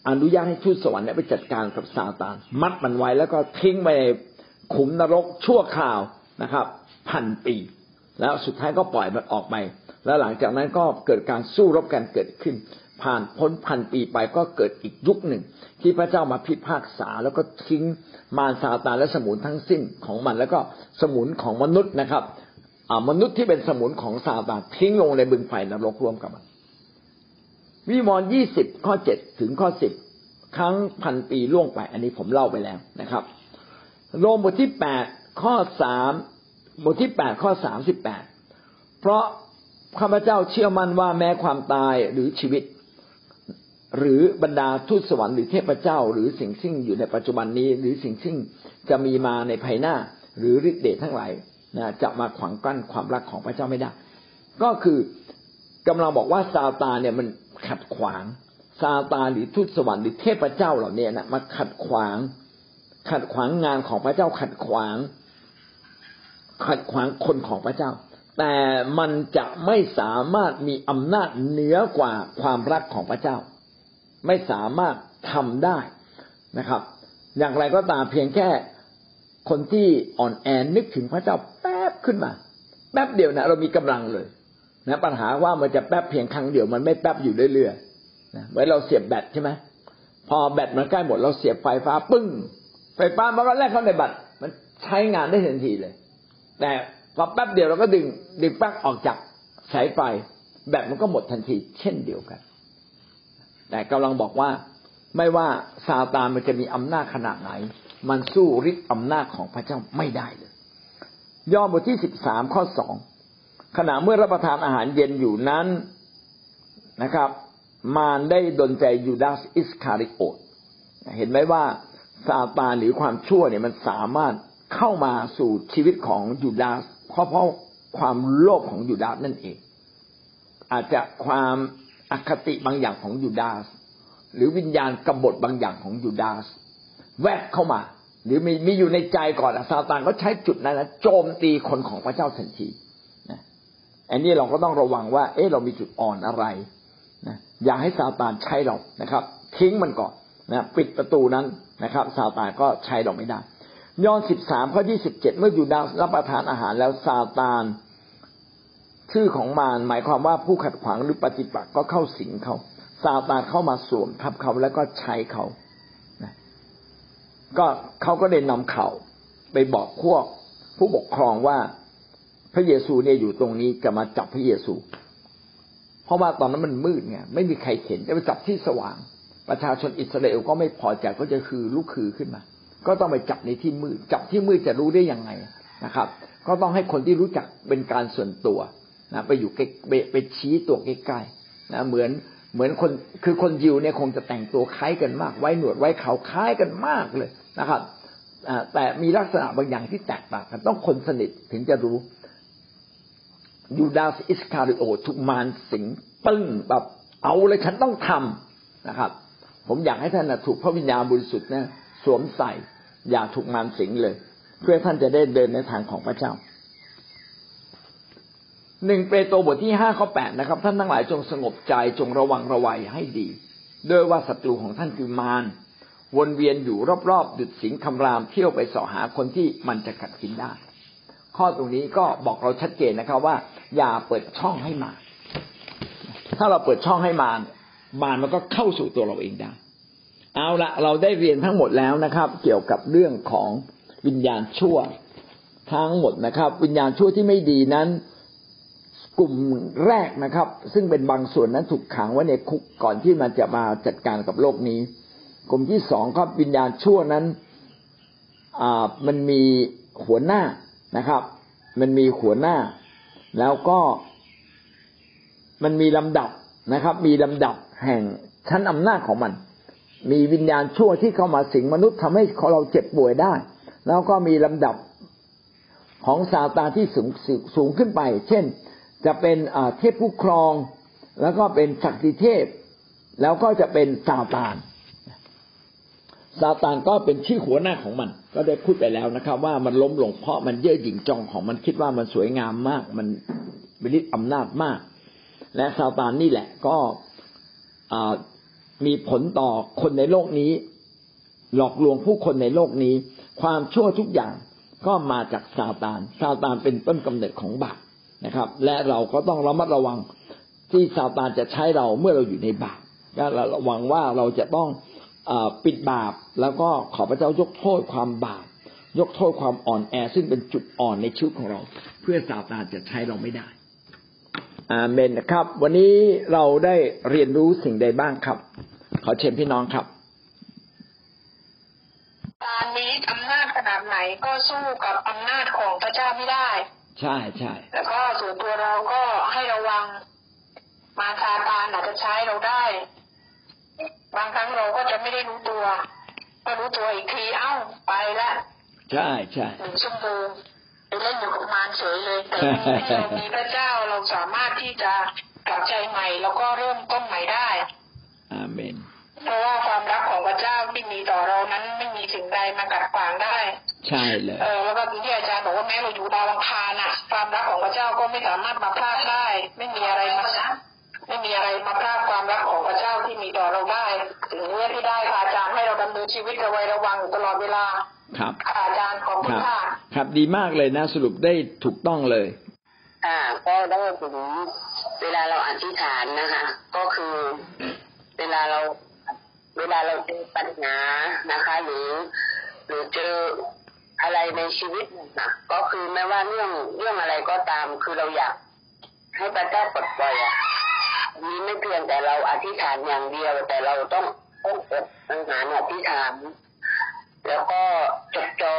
อนุญาตให้ทูตสวรรค์ไปจัดการกับซาตาน มัดมันไว้แล้วก็ทิ้งไปขุมนรกชั่วคราวนะครับพันปี แล้วสุดท้ายก็ปล่อยมันออกไปแล้วหลังจากนั้นก็เกิดการสู้รบกันเกิดขึ้น ผ่านพ้นพันปีไปก็เกิดอีกยุคหนึ่ง ที่พระเจ้ามาพิพากษาแล้วก็ทิ้งมารซาตานและสมุนทั้งสิ้นของมัน แล้วก็สมุนของมนุษย์นะครับมนุษย์ที่เป็นสมุนของซาตานทิ้งลงในบึงไฟนรกร่วมกับมันวิมรยี่สิบข้อเจ็ดถึงข้อสิบครั้งพันปีล่วงไป อันนี้ผมเล่าไปแล้วนะครับโรมบทที่แปดข้อสามบทที่แปดข้อสามสิบแปดเพราะข้าพเจ้าเชื่อมั่นว่าแม้ความตายหรือชีวิต หรือบรรดาทูตสวรรค์หรือเทพเจ้า หรือสิ่งซึ่งอยู่ในปัจจุบันนี้ หรือสิ่งซึ่งจะมีมาในภายหน้า หรือฤทธิ์เดชทั้งหลายนะจะมาขวางกั้นความรักของพระเจ้าไม่ได้ ก็คือกำลังบอกว่าซาตานเนี่ยมันขัดขวางซาตานหรือทูตสวรรค์หรือเทพเจ้าเหล่านี้นะมาขัดขวาง ขัดขวางงานของพระเจ้าขัดขวาง ขัดขวางคนของพระเจ้า แต่มันจะไม่สามารถมีอำนาจเหนือกว่าความรักของพระเจ้า ไม่สามารถทำได้นะครับ อย่างไรก็ตามเพียงแค่คนที่อ่อนแอนึกถึงพระเจ้าแป๊บขึ้นมา แป๊บเดียวนะเรามีกำลังเลยนะปัญหาว่ามันจะแป๊บเพียงครั้งเดียวมันไม่แป๊บอยู่เรื่อยๆนะเหมือนเราเสียบแบตใช่ไหมพอแบตมันใกล้หมดเราเสียบไฟฟ้าปึ้ง ไฟฟ้ามันก็แลกเข้าในบัตรมันใช้งานได้ทันทีเลย แต่พอแป๊บเดียวเราก็ดึงดึงปลั๊กออกจากสายไฟแบตมันก็หมดทันที เช่นเดียวกัน แต่กำลังบอกว่าไม่ว่าซาตานมันจะมีอำนาจขนาดไหน มันสู้ฤทธิ์อำนาจของพระเจ้าไม่ได้เลยยอห์นบทที่สิบสามข้อสองขณะเมื่อรับประทานอาหารเย็นอยู่นั้นนะครับ มารได้ดนใจยูดาสอิสคาริโอตเห็นไหมว่าซาตานหรือความชั่วเนี่ยมันสามารถเข้ามาสู่ชีวิตของยูดาสเพราะเพราะความโลภของยูดาสนั่นเอง อาจจะความ อคติบางอย่างของยูดาส หรือวิญญาณกบฏบางอย่างของยูดาส แวบเข้ามา หรือมีมีอยู่ในใจก่อนซาตานก็ใช้จุดนั้นนะโจมตีคนของพระเจ้าทันทีอันนี้เราก็ต้องระวังว่า เอ๊ะเรามีจุดอ่อนอะไรนะอย่าให้ซาตานใช้เรานะครับ ทิ้งมันก่อนนะปิดประตูนั้นนะครับซาตานก็ใช้เราไม่ได้ ยอห์นสิบสามข้อยี่สิบเจ็ดเมื่ออยูดาสรับประทานอาหารแล้วซาตาน ชื่อของมารหมายความว่าผู้ขัดขวางหรือปฏิปักษ์ก็เข้าสิงเขาซาตานเข้ามาสวมทับเขาแล้วก็ใช้เขาก็เขาก็ได้นำเขาไปบอกพวกผู้ปกครองว่าพระเยซูเนี่ยอยู่ตรงนี้จะมาจับพระเยซู เพราะว่าตอนนั้นมันมืดไงไม่มีใครเห็นจะไปจับที่สว่าง ประชาชนอิสราเอลก็ไม่พอใจก็จะคือลูกคือขึ้นมา ก็ต้องไปจับในที่มืด จับที่มืดจะรู้ได้ยังไงนะครับ ก็ต้องให้คนที่รู้จักเป็นการส่วนตัว นะไปอยู่ใกล้ไปชี้ตัวใกล้ๆนะเหมือนเหมือนคนคือคนยิวเนี่ยคงจะแต่งตัวคล้ายกันมาก ไว้หนวดไว้เขาคล้ายกันมากเลยนะครับแต่มีลักษณะบางอย่างที่แตกต่างกันต้องคนสนิทถึงจะรู้ยูดาสอิสคาริโอถูกมารสิงปึ้งแบบเอาเลยฉันต้องทำนะครับ ผมอยากให้ท่านถูกพระวิญญาณบริสุทธิ์นะสวมใส่อย่าถูกมารสิงเลย เพื่อท่านจะได้เดินในทางของพระเจ้า หนึ่งเปโตรบทที่ห้าข้อแปดนะครับ ท่านทั้งหลายจงสงบใจจงระวังระวัยให้ดี ด้วยว่าศัตรูของท่านคือมารวนเวียนอยู่รอบๆดุดสิงคำรามเที่ยวไปสอหาคนที่มันจะกัดกินได้ ข้อตรงนี้ก็บอกเราชัดเจนนะครับว่า อย่าเปิดช่องให้มารถ้าเราเปิดช่องให้มารมารมันก็เข้าสู่ตัวเราเองได้ เอาละเราได้เรียนทั้งหมดแล้วนะครับ เกี่ยวกับเรื่องของวิญญาณชั่ว ทั้งหมดนะครับ วิญญาณชั่วที่ไม่ดีนั้น กลุ่มแรกนะครับ ซึ่งเป็นบางส่วนนั้นถูกขังไว้ในคุกก่อนที่มันจะมาจัดการกับโลกนี้ กลุ่มที่สองครับวิญญาณชั่วนั้นอ่ามันมีหัวหน้านะครับ มันมีหัวหน้า แล้วก็มันมีลำดับนะครับ มีลำดับแห่งชั้นอำนาจของมัน มีวิญญาณชั่วที่เข้ามาสิงมนุษย์ทำให้เราเจ็บป่วยได้ แล้วก็มีลำดับของซาตานที่สูงสูงขึ้นไป เช่น จะเป็นเทพผู้ครอง แล้วก็เป็นศักดิเทพ แล้วก็จะเป็นซาตานซาตานก็เป็นชื่อหัวหน้าของมัน ก็ได้พูดไปแล้วนะครับ ว่ามันล้มลงเพราะมันเย่อหยิ่งจองของมันคิดว่ามันสวยงามมาก มันมีฤทธิ์อำนาจมาก และซาตานนี่แหละ ก็มีผลต่อคนในโลกนี้ หลอกลวงผู้คนในโลกนี้ ความชั่วทุกอย่างก็มาจากซาตานซาตานเป็นต้นกำเนิดของบาป นะครับ และเราก็ต้องระมัดระวังที่ซาตานจะใช้เราเมื่อเราอยู่ในบาปและระวังว่าเราจะต้องปิดบาป แล้วก็ขอพระเจ้ายกโทษความบาป ยกโทษความอ่อนแอ ซึ่งเป็นจุดอ่อนในชีวิตของเรา เพื่อซาตานจะใช้เราไม่ได้อาเมนนะครับ วันนี้เราได้เรียนรู้สิ่งใดบ้างครับ ขอเชิญพี่น้องครับตอนนี้อำนาจขนาดไหนก็สู้กับอำนาจของพระเจ้าไม่ได้ ใช่ใช่แล้วก็ส่วนตัวเราก็ให้ระวังมารซาตานอาจจะใช้เราได้ บางครั้งเราก็จะไม่ได้รู้ตัวก็รู้ตัวอีกทีเอ้าไปละใช่ใช่หนึ่งชั่วโมงไปเล่นอยู่กับมารเฉยเลยแต่ถ้าเรามีพระเจ้าเราสามารถที่จะกลับใจใหม่ แล้วก็เริ่มต้นใหม่ได้อาเมน เพราะว่าความรักของพระเจ้าที่มีต่อเรานั้นไม่มีสิ่งใดมากัดขวางได้ ใช่เลยเออแล้วก็ที่อาจารย์บอกว่าแม้เราอยู่ดาวอังคารน่ะ ความรักของพระเจ้าก็ไม่สามารถมาพลาดได้ ไม่มีอะไรมาไม่มีอะไรมาพลาดความรักของพระเจ้าที่มีต่อเราได้ถึงเรื่องที่ได้ค่ะอาจารย์ให้เราดำเนินชีวิตระไว้ระวังอยู่ตลอดเวลาครับค่ะอาจารย์ขอบคคุณรับค่ะครับดีมากเลยนะ สรุปได้ถูกต้องเลย อ่า ก็ได้ถึงเวลาเราอธิษฐานนะคะ ก็คือเวลาเรา เวลาเราเจอปัญหานะคะ หรือหรือเจออะไรในชีวิตนะก็คือไม่ว่าเรื่องเรื่องอะไรก็ตาม คือเราอยากให้พระเจ้าปลดปล่อยอะมีไม่เพียงแต่เราอธิษฐานอย่างเดียว แต่เราต้องต้องอดอาหาอธิษฐานแล้วก็จดจอ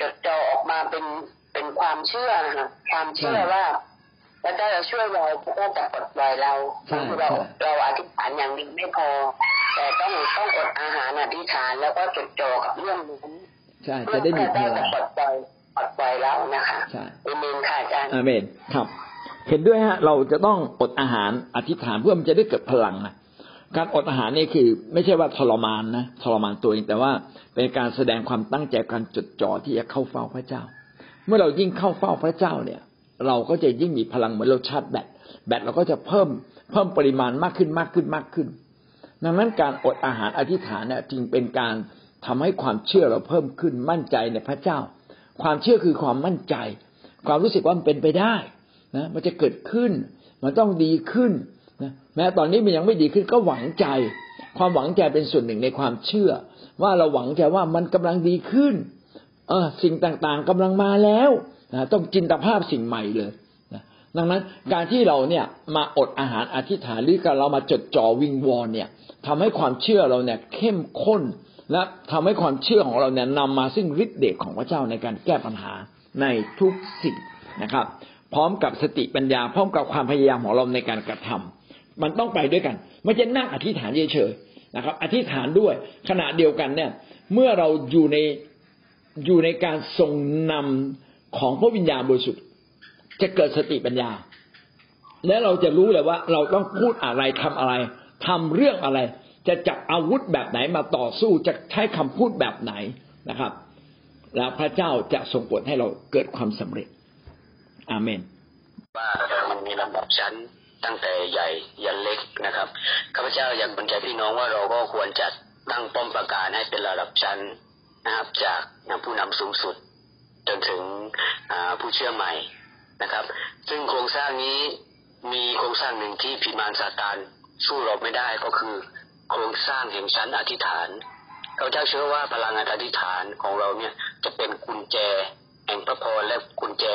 จดจอออกมาเป็นเป็นความเชื่อนะคะความเชื่อว่าพระเจ้าจะช่วยเราพระเจ้าจะปลดปล่อยเราคือเราเราอธิษฐานอย่างเดียวไม่พอ แต่ต้องต้องอดอาหารอธิษฐานแล้วก็จดจ่อกับเรื่องนั้นใช่เพื่จะอได้มีพระพเจ้าลัจะงปลดปล่อยปลดปล่อยเรานะคะใช่เอเมนค่ะอาจารย์อาเมนครับ เห็นด้วยฮะ เราจะต้องอดอาหารอธิษฐานเพื่อมันจะได้เกิดพลังนะการอดอาหารนี่คือ ไม่ใช่ว่าทรมานนะทรมานตัวเองแต่ว่าเป็นการแสดงความตั้งใจการจดจ่อที่จะเข้าเฝ้าพระเจ้า เมื่อเรายิ่งเข้าเฝ้าพระเจ้าเนี่ย เราก็จะยิ่งมีพลังเหมือนเราชาร์จแบตแบตเราก็จะเพิ่มเพิ่มปริมาณมากขึ้นมากขึ้นมากขึ้น ดังนั้นการอดอาหารอธิษฐานเนี่ยจึงเป็นการทำให้ความเชื่อเราเพิ่มขึ้นมั่นใจในพระเจ้า ความเชื่อคือความมั่นใจ ความรู้สึกว่ามันเป็นไปได้นะมันจะเกิดขึ้น มันต้องดีขึ้นนะแม้ตอนนี้มันยังไม่ดีขึ้นก็หวังใจ ความหวังใจเป็นส่วนหนึ่งในความเชื่อ ว่าเราหวังใจว่ามันกำลังดีขึ้น เออสิ่งต่างๆกำลังมาแล้วนะต้องจินตภาพสิ่งใหม่เลย ดังนั้นการที่เราเนี่ยมาอดอาหารอธิษฐานหรือการเรามาจดจ่อวิงวอนเนี่ยทำให้ความเชื่อเราเนี่ยเข้มข้น และทำให้ความเชื่อของเราเนี่ยนำมาซึ่งฤทธิ์เดชของพระเจ้าในการแก้ปัญหาในทุกสิ่งนะครับ พร้อมกับสติปัญญา พร้อมกับความพยายามของเราในการกระทำมันต้องไปด้วยกัน ไม่ใช่นั่งอธิษฐานเฉยๆนะครับ อธิษฐานด้วยขณะเดียวกันเนี่ยเมื่อเราอยู่ในอยู่ในการทรงนำของพระวิญญาณบริสุทธิ์ จะเกิดสติปัญญา และเราจะรู้เลยว่า เราต้องพูดอะไรทำอะไรทำเรื่องอะไร จะจับอาวุธแบบไหนมาต่อสู้จะใช้คำพูดแบบไหนนะครับ แล้วพระเจ้าจะทรงโปรดให้เราเกิดความสำเร็จ อาเมน ว่ามันมีลำดับชั้นตั้งแต่ใหญ่ยันเล็กนะครับข้าพเจ้าอยากบรรยายพี่น้องว่าเราก็ควรจัดตั้งป้อมประการให้เป็นระดับชั้นนะครับ จากผู้นำสูงสุด จนถึงผู้เชื่อใหม่ นะครับ ซึ่งโครงสร้างนี้มีโครงสร้างหนึ่งที่พิมานซาตานสู้เราไม่ได้ก็คือ โครงสร้างแห่งชั้นอธิษฐานข้าเจ้าเชื่อว่าพลังงานอธิษฐานของเราเนี่ยจะเป็นกุญแจแห่งพระพรและกุญแจ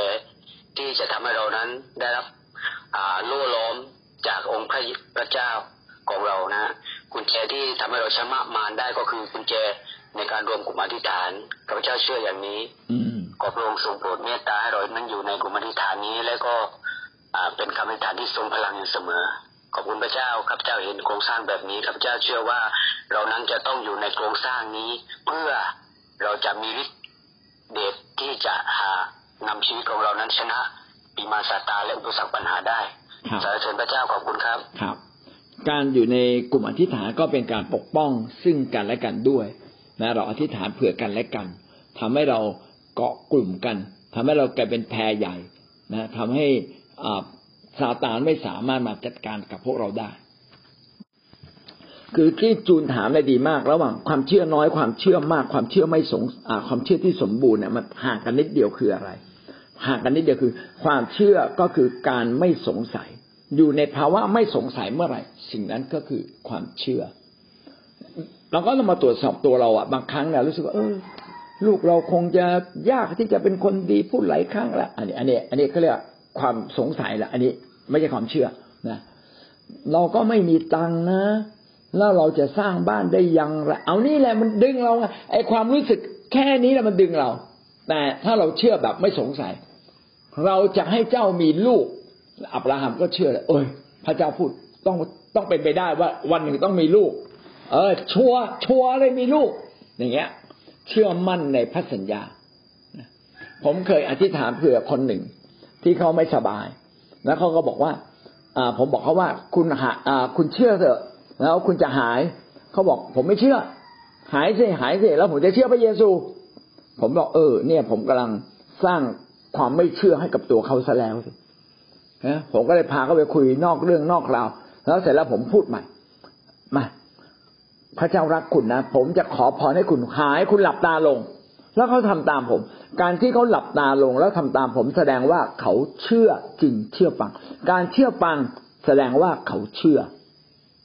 ที่จะทำให้เรานั้นได้รับอ่าโล่ล้อมจากองค์พระพระเจ้าของเรานะกุญแจที่ทำให้เราชนะมารได้ก็คือกุญแจในการรวมกลุ่มอธิษฐานข้าพเจ้าเชื่ออย่างนี้อื ขอพระองค์ทรงโปรดเมตตาให้เรานั้นอยู่ในกลุ่มอธิษฐานนี้ และก็อ่าเป็นคำอธิษฐานที่ทรงพลังอยู่เสมอ ขอบคุณพระเจ้าข้าพเจ้าเห็นโครงสร้างแบบนี้ข้าพเจ้าเชื่อว่าเรานั้นจะต้องอยู่ในโครงสร้างนี้ เพื่อเราจะมีฤทธิ์เดชที่จะหานำชีวิตของเรานั้นชนะปีมารซาตานและอุปสรรคปัญหาได้ครับสรรเสริญพระเจ้าขอบคุณครับครับ การอยู่ในกลุ่มอธิษฐานก็เป็นการปกป้องซึ่งกันและกันด้วยนะเราอธิษฐานเผื่อกันและกันทำให้เรา เกาะกลุ่มกันทำให้เรากลายเป็นแพรใหญ่นะทำให้อ่าซาตานไม่สามารถมาจัดการกับพวกเราได้ คือที่จูนถามเลยดีมาก ระหว่างความเชื่อน้อยความเชื่อมากความเชื่อไม่สงอ่าความเชื่อที่สมบูรณ์เนี่ยมันห่างกันนิดเดียวคืออะไรห่างกันนิดเดียวคือ ความเชื่อก็คือการไม่สงสัย อยู่ในภาวะไม่สงสัยเมื่อไหร่ สิ่งนั้นก็คือความเชื่อเราก็ต้องมาตรวจสอบตัวเราอะบางครั้งเนี่ยรู้สึกว่าเออ ลูกเราคงจะยากที่จะเป็นคนดีพูดหลายครั้งละอันนี้ อันนี้ อันนี้เขาเรียกความสงสัยละอันนี้ไม่ใช่ความเชื่อนะเราก็ไม่มีตังนะ แล้วเราจะสร้างบ้านได้ยังไรเอานี่แหละมันดึงเราไงไอความรู้สึกแค่นี้แหละมันดึงเรา แต่ถ้าเราเชื่อแบบไม่สงสัย เราจะให้เจ้ามีลูก อับราฮัมก็เชื่อเลยเอ้ย พระเจ้าพูดต้องต้องเป็นไปได้ว่า วันหนึ่งต้องมีลูก เออ ชัวชัวเลยมีลูก อย่างเงี้ย เชื่อมั่นในพระสัญญา ผมเคยอธิษฐานเผื่อคนหนึ่ง ที่เขาไม่สบาย แล้วเขาก็บอกว่า อ่า ผมบอกเขาว่าคุณหาอ่า คุณเชื่อเถอะ แล้วคุณจะหาย เขาบอก ผมไม่เชื่อ หายสิหายสิแล้วผมจะเชื่อพระเยซู ผมบอกเออ เนี่ย ผมกำลังสร้างความไม่เชื่อให้กับตัวเขาซะแล้วนะผมก็เลยพาเขาไปคุยนอกเรื่องนอกราวแล้วเสร็จแล้วผมพูดใหม่ พระเจ้ารักคุณนะผมจะขอพรให้คุณหายคุณหลับตาลง แล้วเขาทำตามผม การที่เขาหลับตาลงแล้วทำตามผมแสดงว่าเขาเชื่อจริงเชื่อฟัง การเชื่อฟังแสดงว่าเขาเชื่อ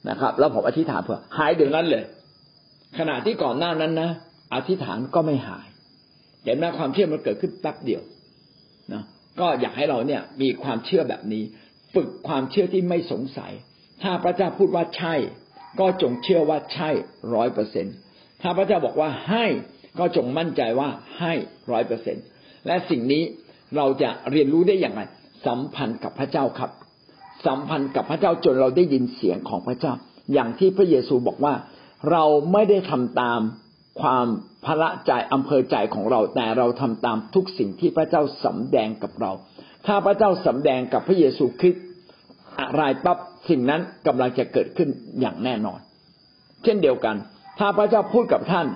นะครับ แล้วผมอธิษฐานเพื่อหายเดี๋ยวนั้นเลย ขณะที่ก่อนหน้านั้นนะอธิษฐานก็ไม่หายเห็นไหมความเชื่อมันเกิดขึ้นแป๊บเดียวนะก็อยากให้เราเนี่ยมีความเชื่อแบบนี้ ฝึกความเชื่อที่ไม่สงสัย ถ้าพระเจ้าพูดว่าใช่ ก็จงเชื่อว่าใช่ร้อยเปอร์เซ็นถ้าพระเจ้าบอกว่าให้ก็จงมั่นใจว่าให้ร้อยเปอร์เซ็นและสิ่งนี้เราจะเรียนรู้ได้อย่างไร สัมพันธ์กับพระเจ้าครับ สัมพันธ์กับพระเจ้าจนเราได้ยินเสียงของพระเจ้า อย่างที่พระเยซูบอกว่า เราไม่ได้ทำตามความพระใจอำเภอใจของเรา แต่เราทำตามทุกสิ่งที่พระเจ้าสำแดงกับเรา ถ้าพระเจ้าสำแดงกับพระเยซูคริสต์อะไรปั๊บ สิ่งนั้นกำลังจะเกิดขึ้นอย่างแน่นอน เช่นเดียวกัน ถ้าพระเจ้าพูดกับท่าน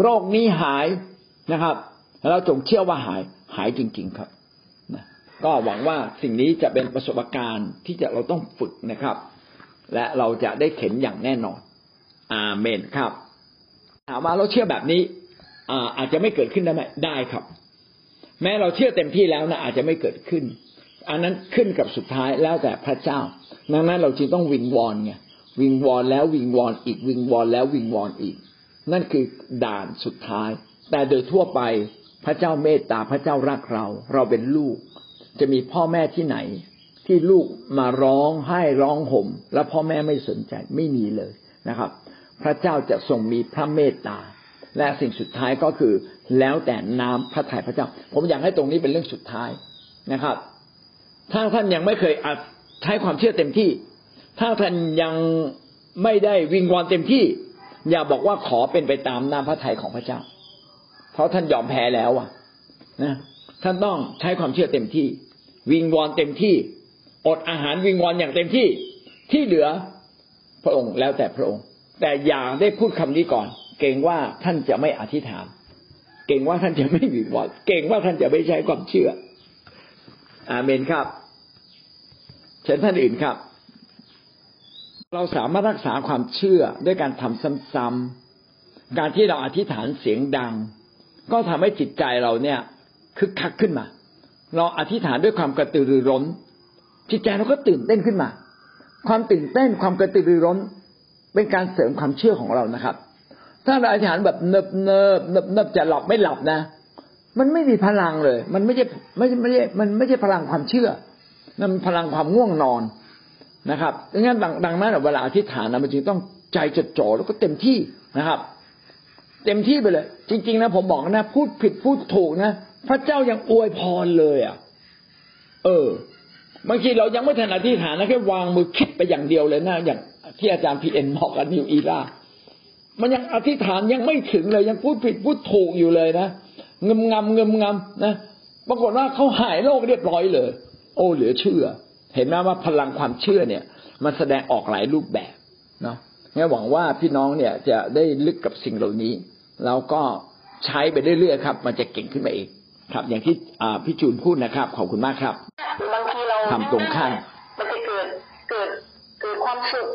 โรคนี้หายนะครับเราจงเชื่อว่าหายหายจริง ๆครับนะก็หวังว่าสิ่งนี้จะเป็นประสบการณ์ที่จะเราต้องฝึกนะครับ และเราจะได้เข็นอย่างแน่นอน อาเมนครับ ถามว่าเราเชื่อแบบนี้อาอาจจะไม่เกิดขึ้นได้ไหมได้ครับ แม้เราเชื่อเต็มที่แล้วนะอาจจะไม่เกิดขึ้น อันนั้นขึ้นกับสุดท้ายแล้วแต่พระเจ้า ดังนั้นเราจึงต้องวิงวอนไงวิงวอนแล้ววิงวอนอีกวิงวอนแล้ววิงวอนอีก นั่นคือด่านสุดท้าย แต่โดยทั่วไปพระเจ้าเมตตาพระเจ้ารักเรา เราเป็นลูก จะมีพ่อแม่ที่ไหน ที่ลูกมาร้องไห้ร้องห่ม แล้วพ่อแม่ไม่สนใจไม่มีเลยนะครับ พระเจ้าจะทรงมีพระเมตตา และสิ่งสุดท้ายก็คือ แล้วแต่น้ำพระทัยพระเจ้า ผมอยากให้ตรงนี้เป็นเรื่องสุดท้ายนะครับ ถ้าท่านยังไม่เคยใช้ความเชื่อเต็มที่ ถ้าท่านยังไม่ได้วิงวอนเต็มที่ อย่าบอกว่าขอเป็นไปตามน้ำพระทัยของพระเจ้า เพราะท่านยอมแพ้แล้วอะนะท่านต้องใช้ความเชื่อเต็มที่ วิงวอนเต็มที่ อดอาหารวิงวอนอย่างเต็มที่ ที่เหลือพระองค์แล้วแต่พระองค์ แต่อย่าได้พูดคำนี้ก่อน เกรงว่าท่านจะไม่อธิษฐาน เกรงว่าท่านจะไม่วิงวอน เกรงว่าท่านจะไม่ใช้ความเชื่อ อาเมนครับ เชิญท่านอื่นครับ เราสามารถรักษาความเชื่อด้วยการทำซ้ำๆการที่เราอธิษฐานเสียงดัง ก็ทำให้จิตใจเราเนี่ยคึกคักขึ้นมา เราอธิษฐานด้วยความกระตือรือร้น จิตใจเราก็ตื่นเต้นขึ้นมา ความตื่นเต้นความกระตือรือร้น เป็นการเสริมความเชื่อของเรานะครับ ถ้าเราอธิษฐานแบบเนิบเนิบเนิบเนิบจะหลับไม่หลับนะ มันไม่มีพลังเลย มันไม่ใช่ไม่ใช่ไม่ใช่มันไม่ใช่พลังความเชื่อ นั่นพลังความง่วงนอนนะครับดังนั้นดังนั้นเวลาอธิษฐานนะมันจึงต้องใจจดจ่อแล้วก็เต็มที่นะครับ เต็มที่ไปเลย จริง ๆ นะผมบอกนะพูดผิดพูดถูกนะพระเจ้ายังอวยพรเลยอะ เออบางทีเรายังไม่ทันอธิษฐานนะแค่วางมือคิดไปอย่างเดียวเลยนะอย่างที่อาจารย์พีเอ็นบอกกับนิวอีล่ามันยังอธิษฐานยังไม่ถึงเลย ยังพูดผิดพูดถูกอยู่เลยนะเงมงำเงมงำนะปรากฏว่าเขาหายโรคเรียบร้อยเลย โอ้เหลือเชื่อ เห็นไหมว่าพลังความเชื่อเนี่ย มันแสดงออกหลายรูปแบบเนาะงั้นหวังว่าพี่น้องเนี่ยจะได้ลึกกับสิ่งเหล่านี้ แล้วก็ใช้ไปเรื่อยๆครับ มันจะเก่งขึ้นมาเองครับ อย่างที่พี่จูนพูดนะครับ ขอบคุณมากครับบางทีเราทำตรงข้ามมันจะเกิดเกิดเกิดความสุข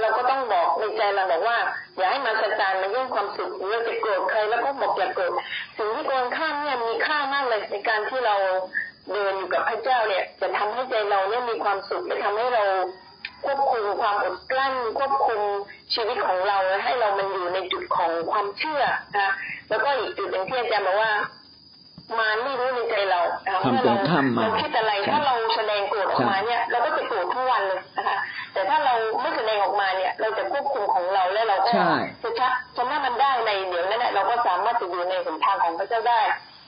เราก็ต้องบอกในใจเราบอกว่า อย่าให้มันสะจานมาแย่งความสุขหรือเราจะโกรธใครแล้วก็บอกอย่าโกรธสิ่งที่โกรธข้ามเนี่ยมีค่ามากเลยในการที่เรา เดินอยู่กับพระเจ้าเนี่ย จะทำให้ใจเราเนี่ยมีความสุขและทำให้เราควบคุมความอดกลั้น ควบคุมชีวิตของเราให้เรามันอยู่ในจุดของความเชื่อนะแล้วก็อีกจุดหนึ่งที่อาจารย์บอกว่ามารไม่รู้ในใจเรานะคะทำตรงข้ามมารเราคิดอะไรถ้าเราแสดงโกรธออกมาเนี่ยเราก็จะโกรธทั้งวันเลยนะคะแต่ถ้าเราไม่แสดงออกมาเนี่ย เราจะควบคุมของเราและเราก็ใช่จะชักชนะมันได้ในเดี๋ยวนั้นแหละเราก็สามารถจะอยู่ในหนทางของพระเจ้าได้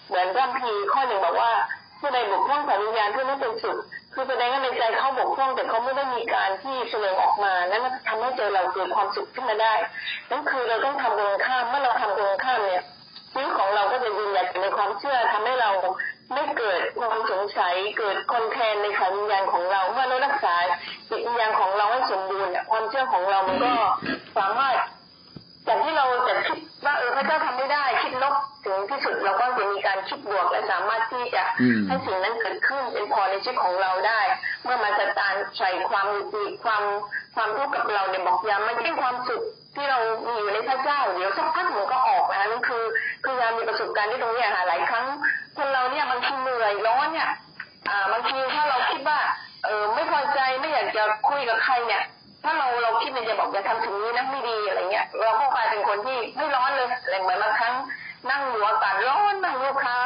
เหมือนพระคัมภีร์ข้อหนึ่งบอกว่า ผู้ใดบกพร่องฝ่ายวิญญาณผู้นั้นเป็นสุขคือแสดงว่าในใจเขาบกพร่องแต่เขาไม่ได้มีการที่แสดงออกมานั่นทำให้ใจเราเกิดความสุขขึ้นมาได้นั่นคือเราต้องทำตรงข้ามเมื่อเราทำตรงข้ามเนี่ยชีวิตของเราก็จะยืนหยัดในความเชื่อทำให้เราไม่เกิดความสงสัยเกิดคอนแทนในฝ่ายวิญญาณของเราเมื่อเรารักษาจิตวิญญาณของเราให้สมบูรณ์เนี่ยความเชื่อของเรามันก็สามารถ จากที่เราจะคิดว่าเออพระเจ้าทำไม่ได้คิดลบถึงที่สุดเราก็จะมีการคิดบวกและสามารถที่จะอืมให้สิ่งนั้นเกิดขึ้นเป็นพอในชีวิตของเราได้ เมื่อมันจะตานใส่ความมีความความทุกข์กับเราเนี่ยบอกอย่ามันเป็นความสุขที่เรามีอยู่ในพระเจ้าเดี๋ยวสักพักมันก็ออกนะคะนั่นคือคือยามมีประสบการณ์ที่ตรงเนี้ยค่ะหลายครั้ง คนเราเนี่ยบางทีเหนื่อยร้อนเนี่ย อ่าบางทีถ้าเราคิดว่า เออไม่พอใจไม่อยากจะคุยกับใครเนี่ย ถ้าเราเราคิดในใจบอกอย่าทำถึงนี้นะไม่ดีอะไรเงี้ย เราก็กลายเป็นคนที่ไม่ร้อนเลยอะไรเหมือนบางครั้งนั่งอยู่อากาศร้อนนั่งลูกค้า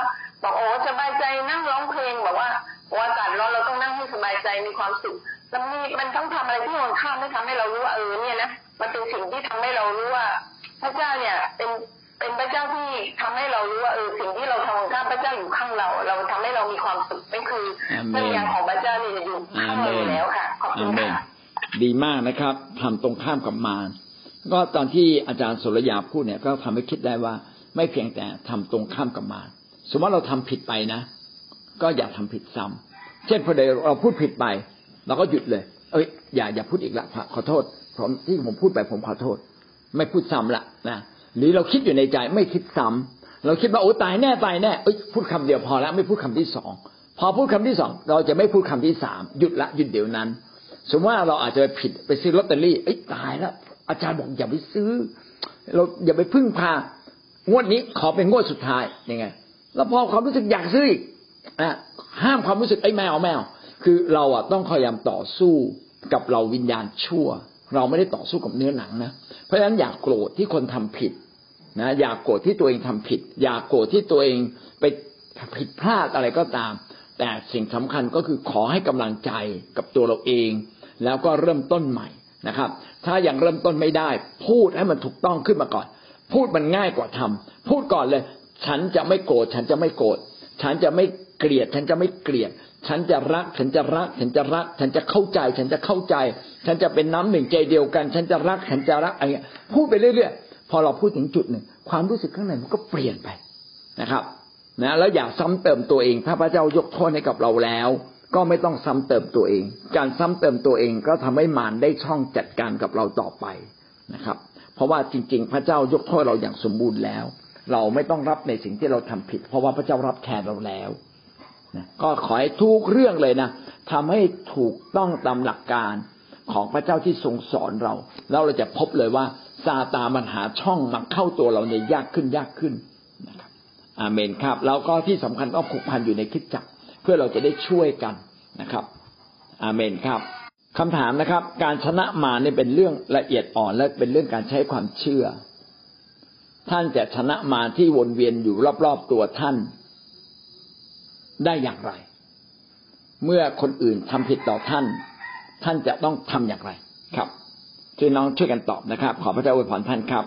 บอกโอ้สบายใจนั่งร้องเพลงบอกว่าโอ้อากาศร้อนเราต้องนั่งให้สบายใจมีความสุขแล้วมีมันต้องทำอะไรที่มันข้ามไม่ทำให้เรารู้ว่าเออเนี่ยนะมันเป็นสิ่งที่ทำให้เรารู้ว่า พระเจ้าเนี่ยเป็นเป็นพระเจ้าที่ทำให้เรารู้ว่าเออสิ่งที่เราทำข้ามพระเจ้าอยู่ข้างเรา เราทำให้เรามีความสุขนั่นคืออาเมนพระวิญญาณของพระเจ้านี่จะอยู่ข้างเราอยู่แล้วค่ะขอบคุอาณเมนค่ะ ดีมากนะครับทำตรงข้ามกับมารก็ตอนที่อาจารย์สุรยาพูดเนี่ย ก็ทำให้คิดได้ว่า ไม่เพียงแต่ทำตรงข้ามกับมารสมมติเราทำผิดไปนะ ก็อย่าทำผิดซ้ำเช่นพอใดเราพูดผิดไปเราก็หยุดเลย เอ้ยอย่าอย่าพูดอีกละขอโทษผมที่ผมพูดไปผมขอโทษ ไม่พูดซ้ำละนะหรือเราคิดอยู่ในใจไม่คิดซ้ำเราคิดว่าโอ้ตายแน่ตายแน่เอ้ยพูดคำเดียวพอแล้วไม่พูดคำที่สองพอพูดคำที่สองเราจะไม่พูดคำที่สามหยุดละหยุดเดี๋ยวนั้น สมมติว่าเราอาจจะไปผิดไปซื้อลอตเตอรี่เอ้ยตายแล้ว อาจารย์บอกอย่าไปซื้อ เราอย่าไปพึ่งพางวดนี้ขอเป็นงวดสุดท้ายยังไง แล้วพอความรู้สึกอยากซื้ออีกอะห้ามความรู้สึกไอ้แมวแมวคือเราอะต้องพยายามต่อสู้กับเราวิญญาณชั่ว เราไม่ได้ต่อสู้กับเนื้อหนังนะเพราะฉะนั้นอย่ากโกรธที่คนทำผิดนะอย่ากโกรธที่ตัวเองทำผิด อย่ากโกรธที่ตัวเองไปผิดพลาดอะไรก็ตาม แต่สิ่งสำคัญก็คือขอให้กำลังใจกับตัวเราเอง แล้วก็เริ่มต้นใหม่นะครับ ถ้ายังเริ่มต้นไม่ได้ พูดให้มันถูกต้องขึ้นมาก่อน พูดมันง่ายกว่าทำพูดก่อนเลย ฉันจะไม่โกรธฉันจะไม่โกรธฉันจะไม่เกลียด ฉันจะไม่เกลียด ฉันจะรัก ฉันจะรัก ฉันจะรัก ฉันจะเข้าใจ ฉันจะเข้าใจ ฉันจะเป็นน้ำหนึ่งใจเดียวกัน ฉันจะรัก ฉันจะรักอะไรเงี้ยพูดไปเรื่อยๆพอเราพูดถึงจุดหนึ่งความรู้สึกข้างในมันก็เปลี่ยนไปนะครับ นะแล้วอย่าซ้ำเติมตัวเอง ถ้าพระเจ้ายกโทษให้กับเราแล้ว ก็ไม่ต้องซ้ำเติมตัวเอง การซ้ำเติมตัวเองก็ทำให้มารได้ช่องจัดการกับเราต่อไปนะครับ เพราะว่าจริง ๆ พระเจ้ายกโทษเราอย่างสมบูรณ์แล้ว เราไม่ต้องรับในสิ่งที่เราทำผิด เพราะว่าพระเจ้ารับแทนเราแล้วนะก็ขอให้ทุกเรื่องเลยนะทำให้ถูกต้องตามหลักการของพระเจ้าที่ทรงสอนเรา แล้วเราจะพบเลยว่าซาตามันหาช่องมาเข้าตัวเราเนี่ยยากขึ้นยากขึ้นน อาเมนครับแล้วก็ที่สำคัญต้องผูกพันอยู่ในคิดจักร เพื่อเราจะได้ช่วยกันนะครับอาเมนครับคำถามนะครับ การชนะมารเนี่ยเป็นเรื่องละเอียดอ่อนและเป็นเรื่องการใช้ความเชื่อ ท่านจะชนะมารที่วนเวียนอยู่รอบๆตัวท่านได้อย่างไร เมื่อคนอื่นทำผิดต่อท่าน ท่านจะต้องทำอย่างไรครับช่วยน้องช่วยกันตอบนะครับ ขอพระเจ้าอวยพรท่านครับ